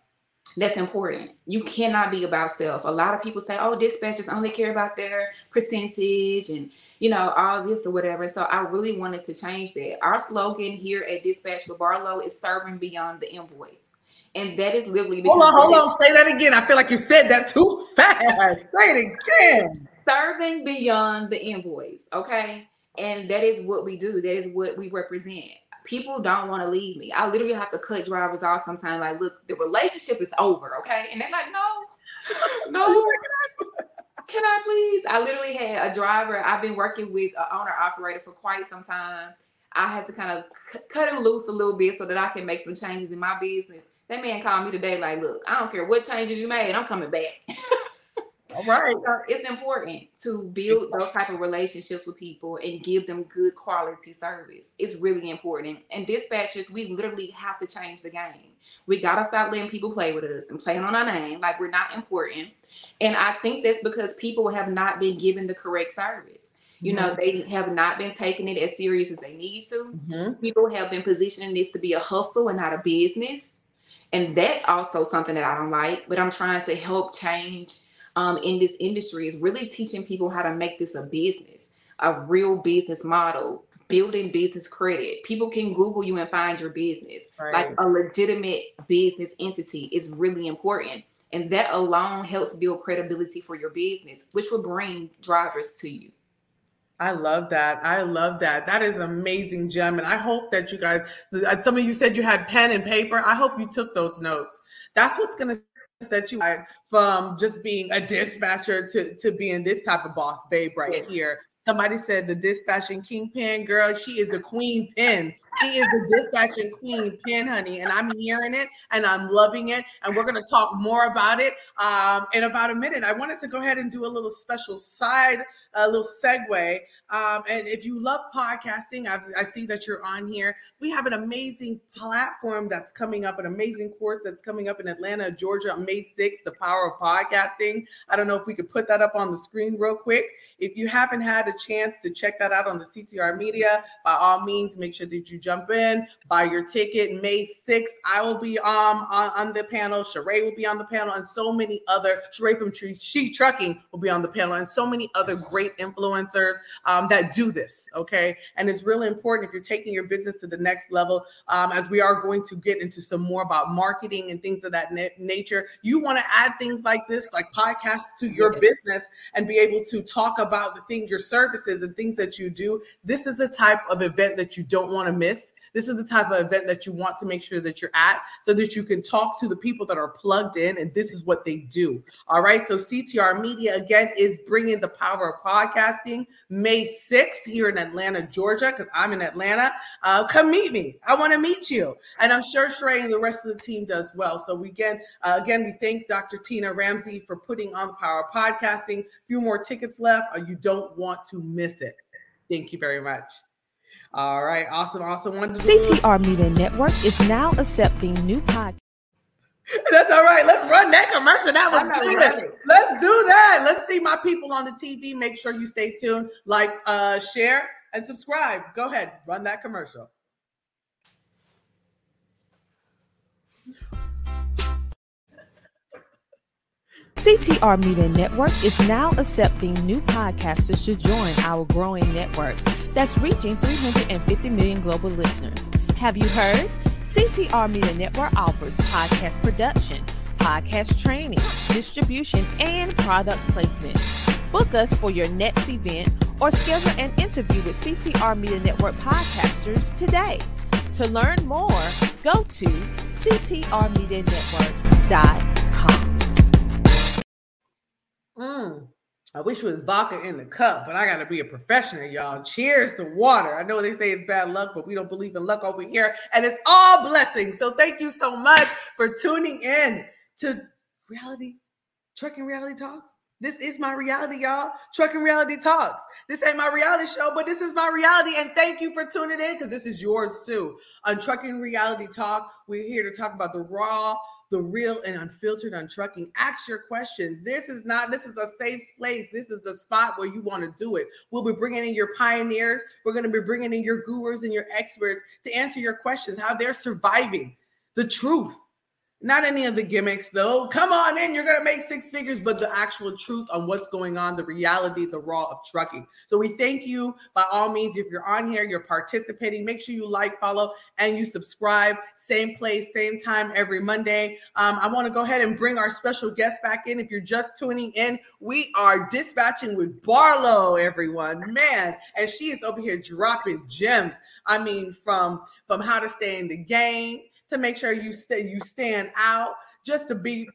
that's important. You cannot be about self. A lot of people say, oh, dispatchers only care about their percentage and you know, all this or whatever. So I really wanted to change that. Our slogan here at Dispatch for Barlow is serving beyond the invoice. And that is literally hold on, hold on, say that again. I feel like you said that too fast. say it again serving beyond the invoice. Okay. And that is what we do. That is what we represent. People don't want to leave me. I literally have to cut drivers off sometimes. Like, look, the relationship is over. Okay. And they're like, no, no. Can I please? I literally had a driver. I've been working with an owner operator for quite some time. I had to kind of c- cut him loose a little bit so that I can make some changes in my business. That man called me today, like, look, I don't care what changes you made, I'm coming back. Right. So it's important to build those type of relationships with people and give them good quality service. It's really important. And dispatchers, we literally have to change the game. We gotta stop letting people play with us and playing on our name like we're not important. And I think that's because people have not been given the correct service. You know, they have not been taking it as serious as they need to. Mm-hmm. People have been positioning this to be a hustle and not a business. And that's also something that I don't like, but I'm trying to help change um, in this industry is really teaching people how to make this a business, a real business model, building business credit. People can Google you and find your business. Right. Like a legitimate business entity is really important. And that alone helps build credibility for your business, which will bring drivers to you. I love that. I love that. That is amazing, Gem. And I hope that you guys, some of you said you had pen and paper. I hope you took those notes. That's what's going to set you are from just being a dispatcher to, to being this type of boss babe right yeah. here. Somebody said the dispatching kingpin girl, she is a queen pin. She is the dispatching queen pin, honey. And I'm hearing it and I'm loving it. And we're going to talk more about it um, in about a minute. I wanted to go ahead and do a little special side, a little segue Um, and if you love podcasting, I, I see that you're on here. We have an amazing platform that's coming up, an amazing course that's coming up in Atlanta, Georgia on May 6th, The Power of Podcasting. I don't know if we could put that up on the screen real quick. If you haven't had a chance to check that out on the CTR Media, by all means, make sure that you jump in, buy your ticket. May 6th, I will be um, on, on the panel. Sheree will be on the panel, and so many other, Sheree from Tree She Trucking will be on the panel, and so many other great influencers um, that do this. Okay. And it's really important if you're taking your business to the next level, um, as we are going to get into some more about marketing and things of that na- nature. You want to add things like this, like podcasts to your business and be able to talk about the thing, your services and things that you do. This is the type of event that you don't want to miss. This is the type of event that you want to make sure that you're at so that you can talk to the people that are plugged in and this is what they do. All right. So CTR Media again is bringing the power of podcasting May 6th here in Atlanta, Georgia, because I'm in Atlanta. Uh, come meet me. I want to meet you. And I'm sure Sheree and the rest of the team does well. So we again, uh, again, we thank Dr. Tina Ramsay for putting on the power podcasting. A few more tickets left, you don't want to miss it. Thank you very much. All right, awesome, awesome. Wonderful. CTR Media Network is now accepting new podcasts. That's all right. Let's run that commercial. That was I good. Let's do that. Let's see my people on the TV. Make sure you stay tuned, like, uh, share, and subscribe. Go ahead, run that commercial. CTR Media Network is now accepting new podcasters to join our growing network that's reaching 350 million global listeners. Have you heard? CTR Media Network offers podcast production, podcast training, distribution, and product placement. Book us for your next event or schedule an interview with CTR Media Network podcasters today. To learn more, go to ctrmedianetwork.com. Mm. I wish it was vodka in the cup, but I got to be a professional, y'all. Cheers to water. I know they say it's bad luck, but we don't believe in luck over here. And it's all blessings. So thank you so much for tuning in to Reality Trucking Reality Talks. This is my reality, y'all. Trucking Reality Talks. This ain't my reality show, but this is my reality. And thank you for tuning in because this is yours too. On Trucking Reality Talk, we're here to talk about the raw, the real and unfiltered on trucking. Ask your questions. This is not, this is a safe place. This is the spot where you want to do it. We'll be bringing in your pioneers. We're going to be bringing in your gurus and your experts to answer your questions, how they're surviving the truth. Not any of the gimmicks, though. Come on in, you're to make six figures, but the actual truth on what's going on, the reality, the raw of trucking. So we thank you by all means. If you're on here, you're participating, make sure you like, follow, and you subscribe. Same place, same time every Monday. Um, I want to go ahead and bring our special guest back in. If you're just tuning in, we are dispatching with Barlow, everyone. Man, and she is over here dropping gems. I mean, from from how to stay in the game to make sure you stay you stand out just to be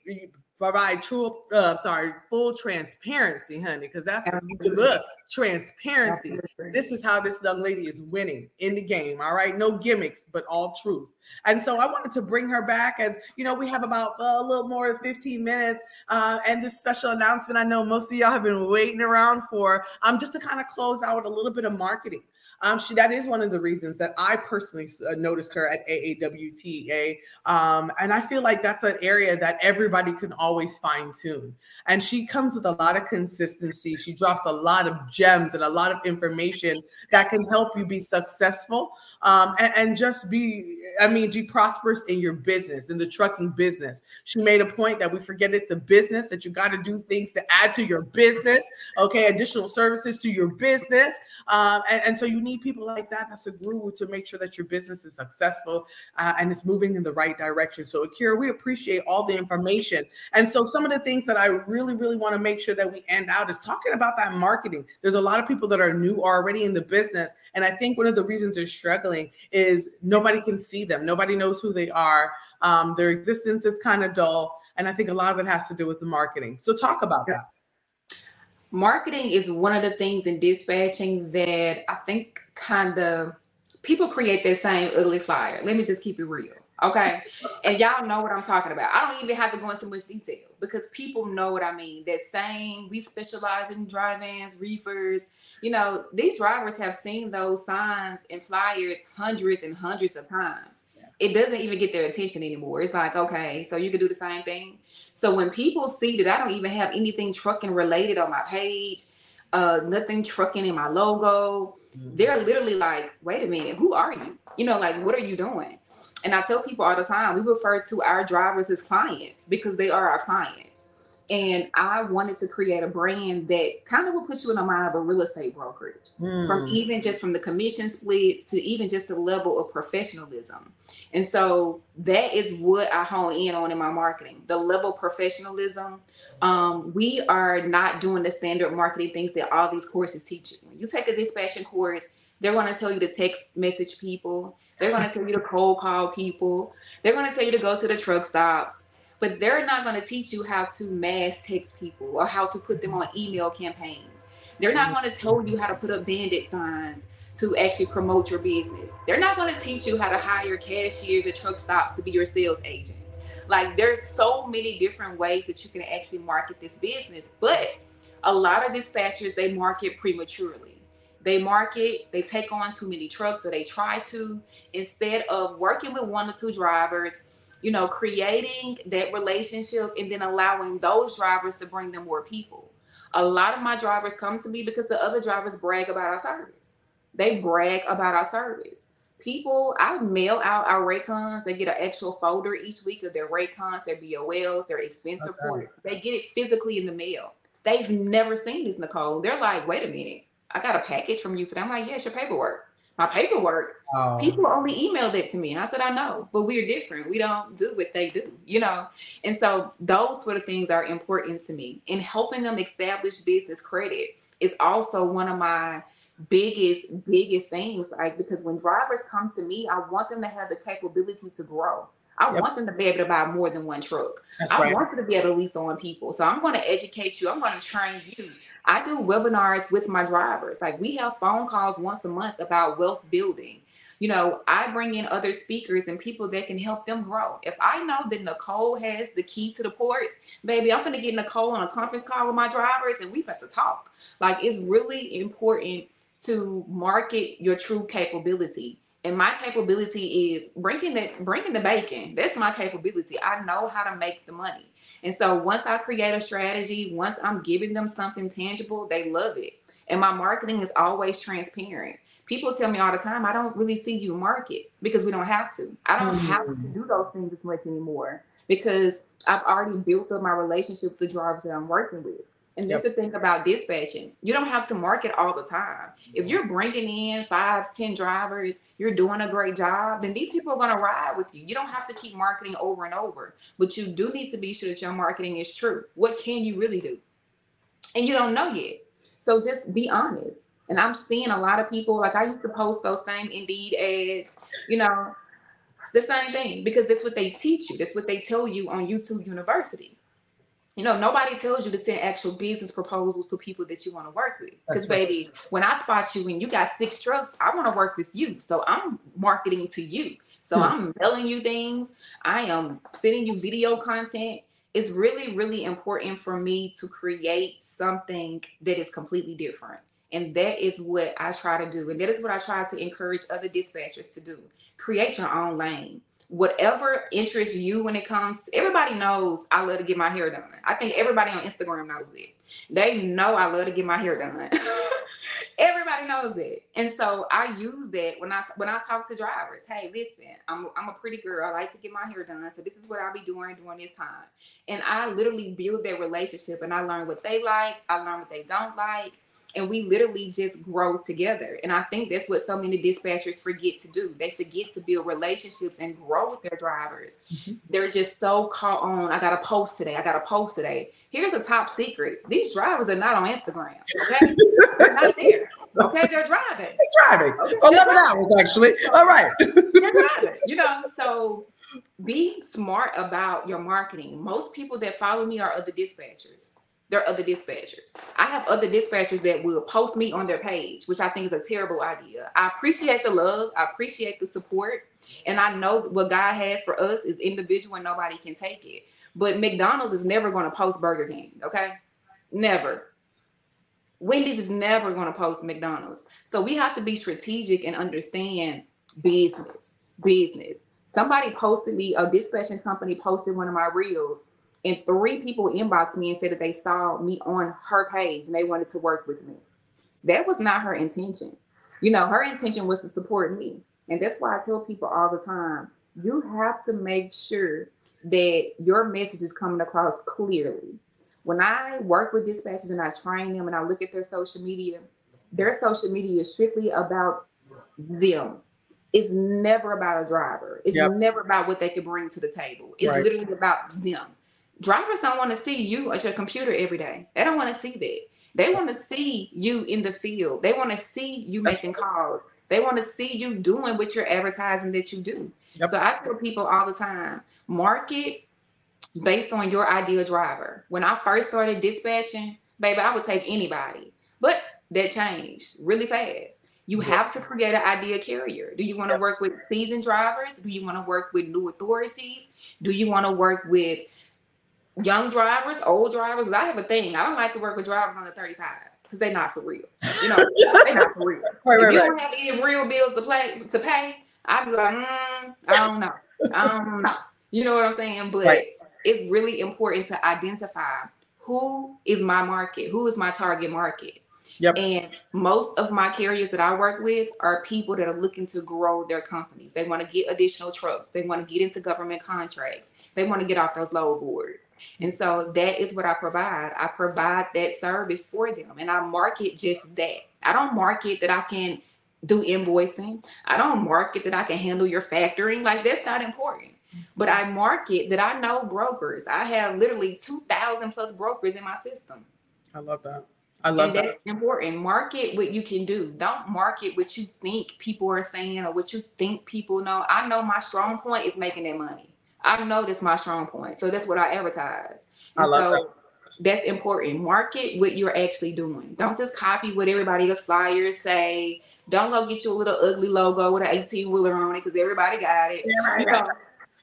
provide true uh sorry full transparency honey because that's what you look transparency. Absolutely. this is how this young lady is winning in the game all right? No gimmicks but all truth. And so i wanted to bring her back as you know we have about uh, a little more than 15 minutes uh, and this special announcement i know most of y'all have been waiting around for um just to kind of close out with a little bit of marketing um, she that is one of the reasons that I personally uh, noticed her at AAWTA, um, and I feel like that's an area that everybody can always fine tune. And she comes with a lot of consistency. She drops a lot of gems and a lot of information that can help you be successful um, and, and just be, I mean, be prosperous in your business, in the trucking business. She made a point that we forget it's a business that you got to do things to add to your business. Okay, additional services to your business, um, and, and so you need people like that. That's a guru to make sure that your business is successful uh, and it's moving in the right direction. So, Akira, we appreciate all the information. And so, some of the things that I really, really want to make sure that we end out is talking about that marketing. There's a lot of people that are new already in the business. And I think one of the reasons they're struggling is nobody can see them, nobody knows who they are. Um, their existence is kind of dull. And I think a lot of it has to do with the marketing. So, talk about that. Marketing is one of the things in dispatching that I think kind of people create that same ugly flyer. Let me just keep it real. Okay. And y'all know what I'm talking about. I don't even have to go into much detail because people know what I mean. That saying we specialize in dry vans, reefers. You know, these drivers have seen those signs and flyers hundreds and hundreds of times. It doesn't even get their attention anymore. It's like, okay, so you can do the same thing. So when people see that I don't even have anything trucking related on my page, uh, nothing trucking in my logo, mm-hmm. they're literally like, wait a minute, who are you? You know, like, what are you doing? And I tell people all the time, we refer to our drivers as clients because they are our clients. And I wanted to create a brand that kind of will put you in the mind of a real estate brokerage, mm. from even just from the commission splits to even just the level of professionalism. And so that is what I hone in on in my marketing the level of professionalism. Um, we are not doing the standard marketing things that all these courses teach you. When you take a dispatching course, they're going to tell you to text message people. They're going to tell you to cold call people. They're going to tell you to go to the truck stops, but they're not going to teach you how to mass text people or how to put them on email campaigns. They're not going to tell you how to put up bandit signs to actually promote your business. They're not going to teach you how to hire cashiers at truck stops to be your sales agents. Like there's so many different ways that you can actually market this business, but a lot of dispatchers they market prematurely they market, they take on too many trucks, or they try to instead of working with one or two drivers, you know, creating that relationship and then allowing those drivers to bring them more people. A lot of my drivers come to me because the other drivers brag about our service. They brag about our service. People, I mail out our rate cons. They get an actual folder each week of their rate cons, their BOLs, their expense okay. report. They get it physically in the mail. They've never seen this, Nicole. They're like, wait a minute I got a package from you today. I'm like, yeah, it's your paperwork. My paperwork. Oh. People only emailed it to me. And I said, I know, but we're different. We don't do what they do, you know? And so those sort of things are important to me. And helping them establish business credit is also one of my biggest, biggest things. Like, because when drivers come to me, I want them to have the capability to grow. I yep. want them to be able to buy more than one truck. That's I right. want them to be able to lease on people. So I'm going to educate you. I'm going to train you. I do webinars with my drivers. Like we have phone calls once a month about wealth building. You know, I bring in other speakers and people that can help them grow. If I know that Nicole has the key to the ports, baby, I'm gonna get Nicole on a conference call with my drivers and we've got to talk. Like it's really important to market your true capability and my capability is bringing the bringing the bacon. That's my capability. I know how to make the money. And so once i create a strategy once i'm giving them something tangible they love it. And my marketing is always transparent. People tell me all the time i don't really see you market because we don't have to. I don't mm-hmm. have to do those things as much anymore because i've already built up my relationship with the drivers that i'm working with and yep. that's the thing about dispatching. You don't have to market all the time. If you're bringing in five, ten drivers, you're doing a great job, then these people are going to ride with you. You don't have to keep marketing over and over, but you do need to be sure that your marketing is true. What can you really do? And you don't know yet. So just be honest. And I'm seeing a lot of people, like I used to post those same Indeed ads, you know, the same thing because that's what they teach you. That's what they tell you on YouTube University you know, nobody tells you to send actual business proposals to people that you want to work with. Because, right. baby, when I spot you and you got six trucks, I want to work with you. So I'm marketing to you. So hmm. I'm mailing you things. I am sending you video content. It's really, really important for me to create something that is completely different. And that is what I try to do. And that is what I try to encourage other dispatchers to do. Create your own lane whatever interests you when it comes everybody knows I love to get my hair done. I think everybody on Instagram knows it. They know I love to get my hair done. everybody knows it. And so I use that when I when I talk to drivers. Hey, listen, I'm I'm a pretty girl. I like to get my hair done. So this is what I'll be doing during this time. And I literally build that relationship and I learn what they like, I learn what they don't like and we literally just grow together. And I think that's what so many dispatchers forget to do. They forget to build relationships and grow with their drivers. Mm-hmm. They're just so caught on, I got to post today. I got to post today. Here's a top secret these drivers are not on Instagram. Okay. they're not there. Okay. They're driving. They're driving. Okay, 11 hours, actually. All right. they're driving. You know, so be smart about your marketing. Most people that follow me are other dispatchers there are other dispatchers. I have other dispatchers that will post me on their page, which I think is a terrible idea. I appreciate the love, I appreciate the support, and I know what God has for us is individual and nobody can take it. But McDonald's is never going to post Burger King, okay? Never. Wendy's is never going to post McDonald's. So we have to be strategic and understand business. Business. Somebody posted me, a dispatching company posted one of my reels and three people inboxed me and said that they saw me on her page and they wanted to work with me. That was not her intention. You know, her intention was to support me. And that's why I tell people all the time you have to make sure that your message is coming across clearly. When I work with dispatchers and I train them and I look at their social media, their social media is strictly about them. It's never about a driver. It's yep. never about what they can bring to the table. It's right. literally about them drivers don't want to see you at your computer every day. They don't want to see that. They want to see you in the field. They want to see you making calls. They want to see you doing what you're advertising that you do. Yep. So I tell people all the time, market based on your ideal driver. When I first started dispatching, baby, I would take anybody. But that changed really fast. You have to create an ideal carrier. Do you want to yep. work with seasoned drivers? Do you want to work with new authorities? Do you want to work with young drivers, old drivers. I have a thing. I don't like to work with drivers under 35 because they're not for real. You know, they're not for real. Right, if right, you don't have any real bills to play to pay, I'd be like, mm, I don't know. I don't know. You know what I'm saying? But it's really important to identify who is my market, who is my target market. Yep. And most of my carriers that I work with are people that are looking to grow their companies. They want to get additional trucks. They want to get into government contracts. They want to get off those load boards. And so that is what I provide. I provide that service for them and I market just that. I don't market that I can do invoicing. I don't market that I can handle your factoring. Like that's not important. But mm-hmm. I market that I know brokers. I have literally 2,000 plus brokers in my system. I love that. I love and that. Important. Market what you can do. Don't market what you think people are saying or what you think people know. I know my strong point is making that money. I know that's my strong point. So that's what I advertise. And I love so that. That's important. Market what you're actually doing. Don't just copy what everybody else flyers say. Don't go get you a little ugly logo with an 18 wheeler on it because everybody got it. Yeah, right, right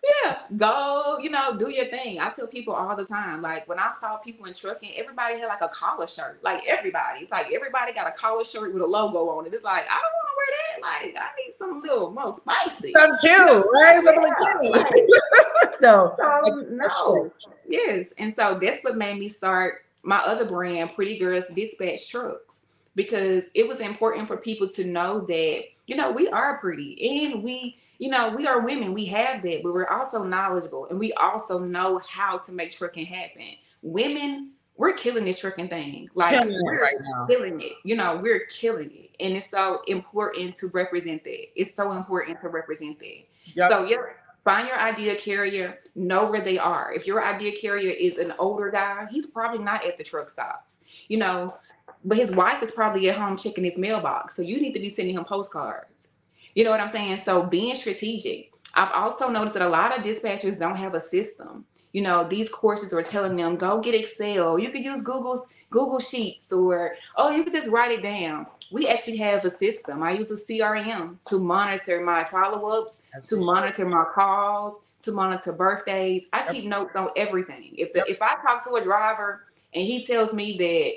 yeah, go, you know, do your thing. I tell people all the time, like when I saw people in trucking, everybody had like a collar shirt. Like everybody. It's like everybody got a collar shirt with a logo on it. It's like, I don't want to wear that. Like, I need some little more spicy. Some cute, right? Something yeah, cute. no. So, no. Yes. And so that's what made me start my other brand, Pretty Girls Dispatch Trucks, because it was important for people to know that, you know, we are pretty and we you know, we are women, we have that, but we're also knowledgeable and we also know how to make trucking happen. Women, we're killing this trucking thing. Like killing we're right now. killing it. You know, we're killing it. And it's so important to represent that. It's so important to represent that. Yep. So yeah, find your idea carrier, know where they are. If your idea carrier is an older guy, he's probably not at the truck stops. You know, but his wife is probably at home checking his mailbox. So you need to be sending him postcards you know what I'm saying? So being strategic. I've also noticed that a lot of dispatchers don't have a system. You know, these courses are telling them go get Excel. You could use Google's Google Sheets or oh, you could just write it down. We actually have a system. I use a CRM to monitor my follow-ups, to monitor my calls, to monitor birthdays. I keep notes on everything. If the, if I talk to a driver and he tells me that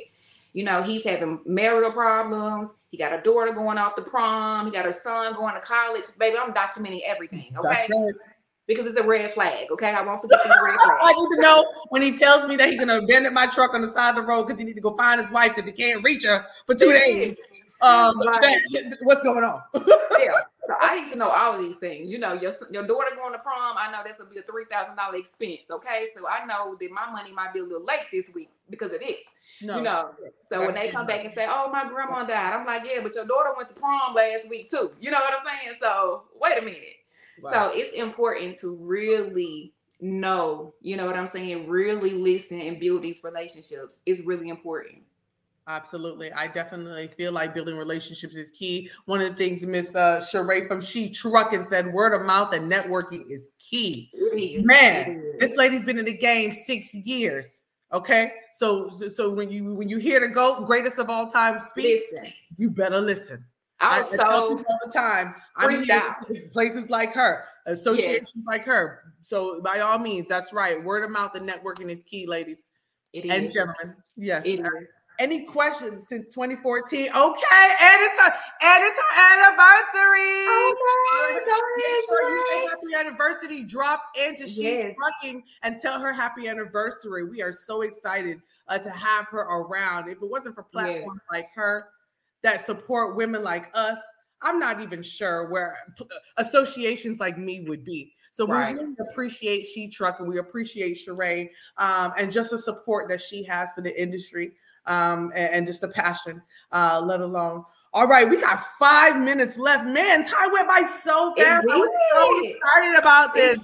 you know, he's having marital problems. He got a daughter going off to prom. He got a son going to college. Baby, I'm documenting everything. Okay. Right. Because it's a red flag. Okay. I won't forget these red flags. I need to know when he tells me that he's going to abandon my truck on the side of the road because he need to go find his wife because he can't reach her for two days. Um, that, what's going on? yeah. So I need to know all of these things. You know, your your daughter going to prom. I know that's gonna be a three thousand dollar expense. Okay, so I know that my money might be a little late this week because of this. No, you know, so when they come back and say, "Oh, my grandma died," I'm like, "Yeah, but your daughter went to prom last week too." You know what I'm saying? So wait a minute. Wow. So it's important to really know, you know what I'm saying? Really listen and build these relationships. It's really important. Absolutely. I definitely feel like building relationships is key. One of the things Miss uh, Sheree from She Trucking said word of mouth and networking is key. Man, this lady's been in the game six years Okay, so so, when you when you hear the GOAT, greatest of all time, speak, Listen, you better listen. I I, tell people all the time. I'm here places like her, associations like her. So by all means, that's right. Word of mouth and networking is key, ladies it and is. gentlemen. Yes. It is. Any questions since 2014? Okay, and it's her and it's her anniversary. Oh, Make sure you say happy anniversary. Drop into She's Yes. Trucking and tell her happy anniversary. We are so excited uh, to have her around. If it wasn't for Yes. platforms like her that support women like us, I'm not even sure where associations like me would be. So Right. we really appreciate She Truck and we appreciate Sheree um, and just the support that she has for the industry um, and, and just the passion, uh, let alone. All right, we got five minutes left. Man, time went by so fast. I was so excited about this.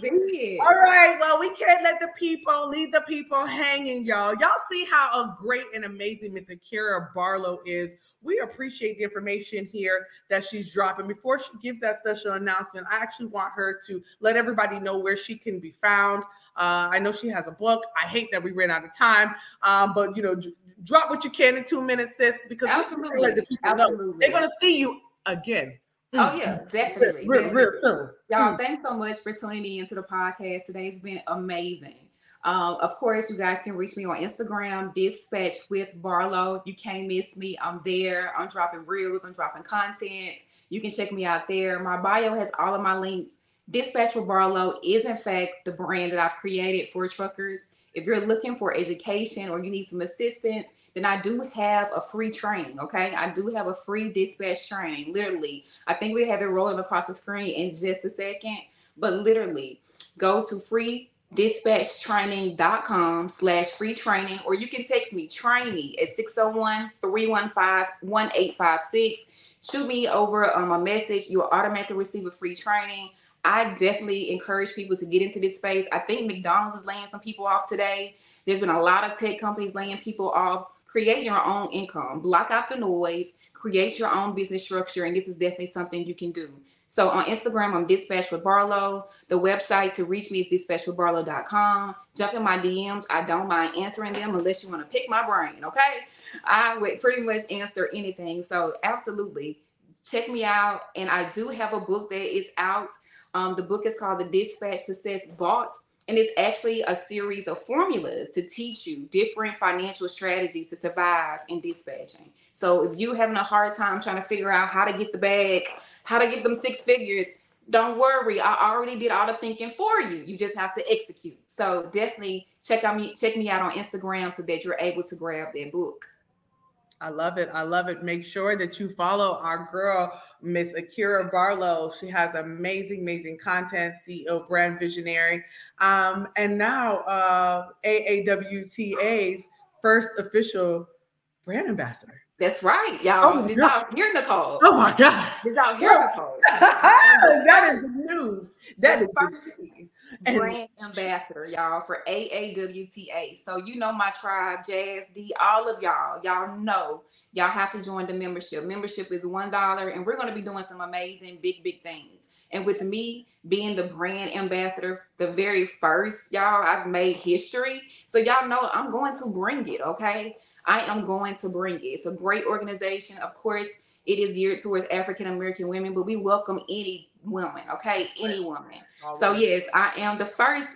All right, well, we can't let the people leave the people hanging, y'all. Y'all see how a great and amazing Miss Akira Barlow is. We appreciate the information here that she's dropping. Before she gives that special announcement, I actually want her to let everybody know where she can be found. Uh, I know she has a book. I hate that we ran out of time, um, but you know, d- drop what you can in two minutes, sis, because Absolutely. let the people know they're gonna see you again. Oh yeah, definitely. real, real definitely. soon. Y'all, Mm. thanks so much for tuning in to the podcast today. It's been amazing. Um, of course, you guys can reach me on Instagram, Dispatch with Barlow. You can't miss me. I'm there. I'm dropping reels. I'm dropping content. You can check me out there. My bio has all of my links. Dispatch with Barlow is, in fact, the brand that I've created for truckers. If you're looking for education or you need some assistance, then I do have a free training. Okay, I do have a free dispatch training. Literally, I think we have it rolling across the screen in just a second. But literally, go to freedispatchtraining.com slash free training, or you can text me, train me at 601-315-1856. Shoot me over um, a message. You'll automatically receive a free training. I definitely encourage people to get into this space. I think McDonald's is laying some people off today. There's been a lot of tech companies laying people off. Create your own income, block out the noise, create your own business structure, and this is definitely something you can do. So on Instagram, I'm Dispatch with Barlow. The website to reach me is dispatchwithbarlow.com. Jump in my DMs. I don't mind answering them unless you want to pick my brain, okay? I would pretty much answer anything. So absolutely, check me out. And I do have a book that is out. Um, the book is called The Dispatch Success Vault. And it's actually a series of formulas to teach you different financial strategies to survive in dispatching. So if you're having a hard time trying to figure out how to get the bag, how to get them six figures, don't worry. I already did all the thinking for you. You just have to execute. So definitely check out me, check me out on Instagram so that you're able to grab that book. I love it. I love it. Make sure that you follow our girl, Miss Akira Barlow. She has amazing, amazing content, CEO, brand visionary. Um, and now uh, AAWTA's first official brand ambassador. That's right, Oh y'all. Did God. y'all hear Nicole? Oh my God. Did y'all hear Nicole? that is news. That is the First tea. And- brand ambassador, y'all, for AAWTA. So you know my tribe, Jazz D, all of y'all, y'all know y'all have to join the membership. Membership is one dollar, and we're going to be doing some amazing, big, big things. And with me being the brand ambassador, the very first, y'all, I've made history. So y'all know I'm going to bring it. Okay, I am going to bring it. It's a great organization, of course. It is geared towards African American women, but we welcome any woman. Okay, any woman. So yes, I am the first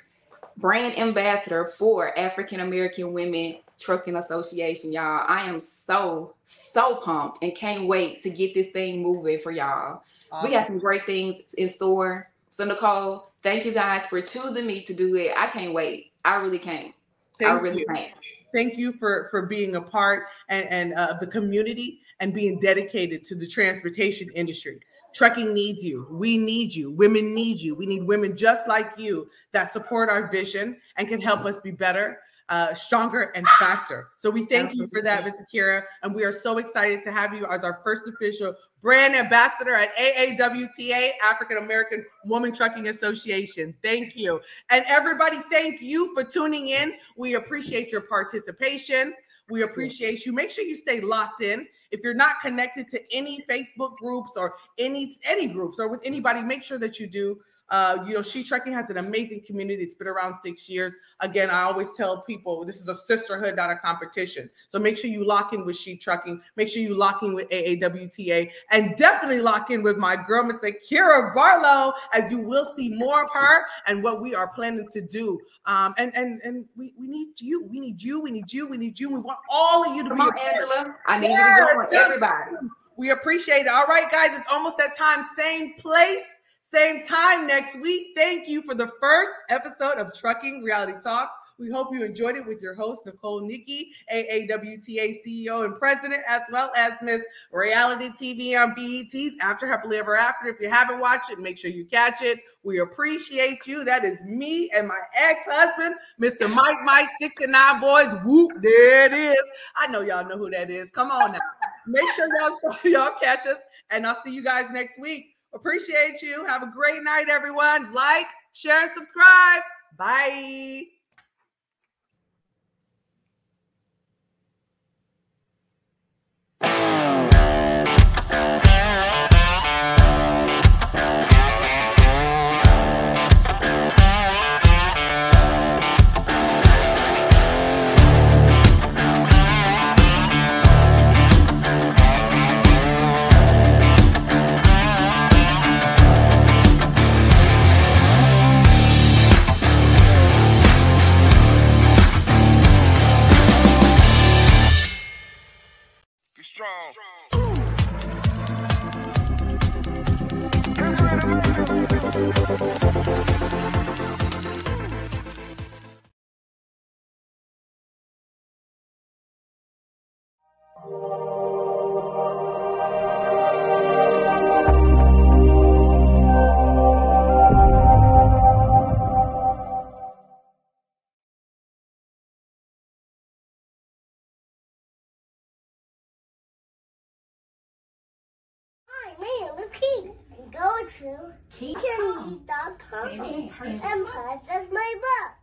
brand ambassador for African American Women Trucking Association, y'all. I am so so pumped and can't wait to get this thing moving for y'all. We got some great things in store. So Nicole, thank you guys for choosing me to do it. I can't wait. I really can't. I really you. can't. Thank you for for being a part and and uh, the community and being dedicated to the transportation industry. Trucking needs you. We need you. Women need you. We need women just like you that support our vision and can help us be better, uh, stronger, and faster. So we thank you for that, Ms. Akira, and we are so excited to have you as our first official brand ambassador at AAWTA, African American Woman Trucking Association. Thank you. And everybody, thank you for tuning in. We appreciate your participation. We appreciate you. Make sure you stay locked in. If you're not connected to any Facebook groups or any any groups or with anybody, make sure that you do. Uh, you know, She Trucking has an amazing community. It's been around six years. Again, I always tell people this is a sisterhood, not a competition. So make sure you lock in with She Trucking. Make sure you lock in with AAWTA, and definitely lock in with my girl, Miss Akira Barlow, as you will see more of her and what we are planning to do. Um, and and and we, we need you. We need you. We need you. We need you. We want all of you to Come be on. Angela. I need Yes, you to join everybody. We appreciate it. All right, guys, it's almost that time. Same place, same time next week. Thank you for the first episode of Trucking Reality Talks. We hope you enjoyed it with your host, Nicole Nikki, AAWTA CEO and president, as well as Miss Reality TV on BET's After Happily Ever After. If you haven't watched it, make sure you catch it. We appreciate you. That is me and my ex-husband, Mr. Mike Mike, 69 Boyz. Whoop, there it is. I know y'all know who that is. Come on now. Make sure y'all y'all catch us, and I'll see you guys next week. Appreciate you. Have a great night, everyone. Like, share, and subscribe. Bye. Is Keith. Go to keitandmeet.com and purchase my book.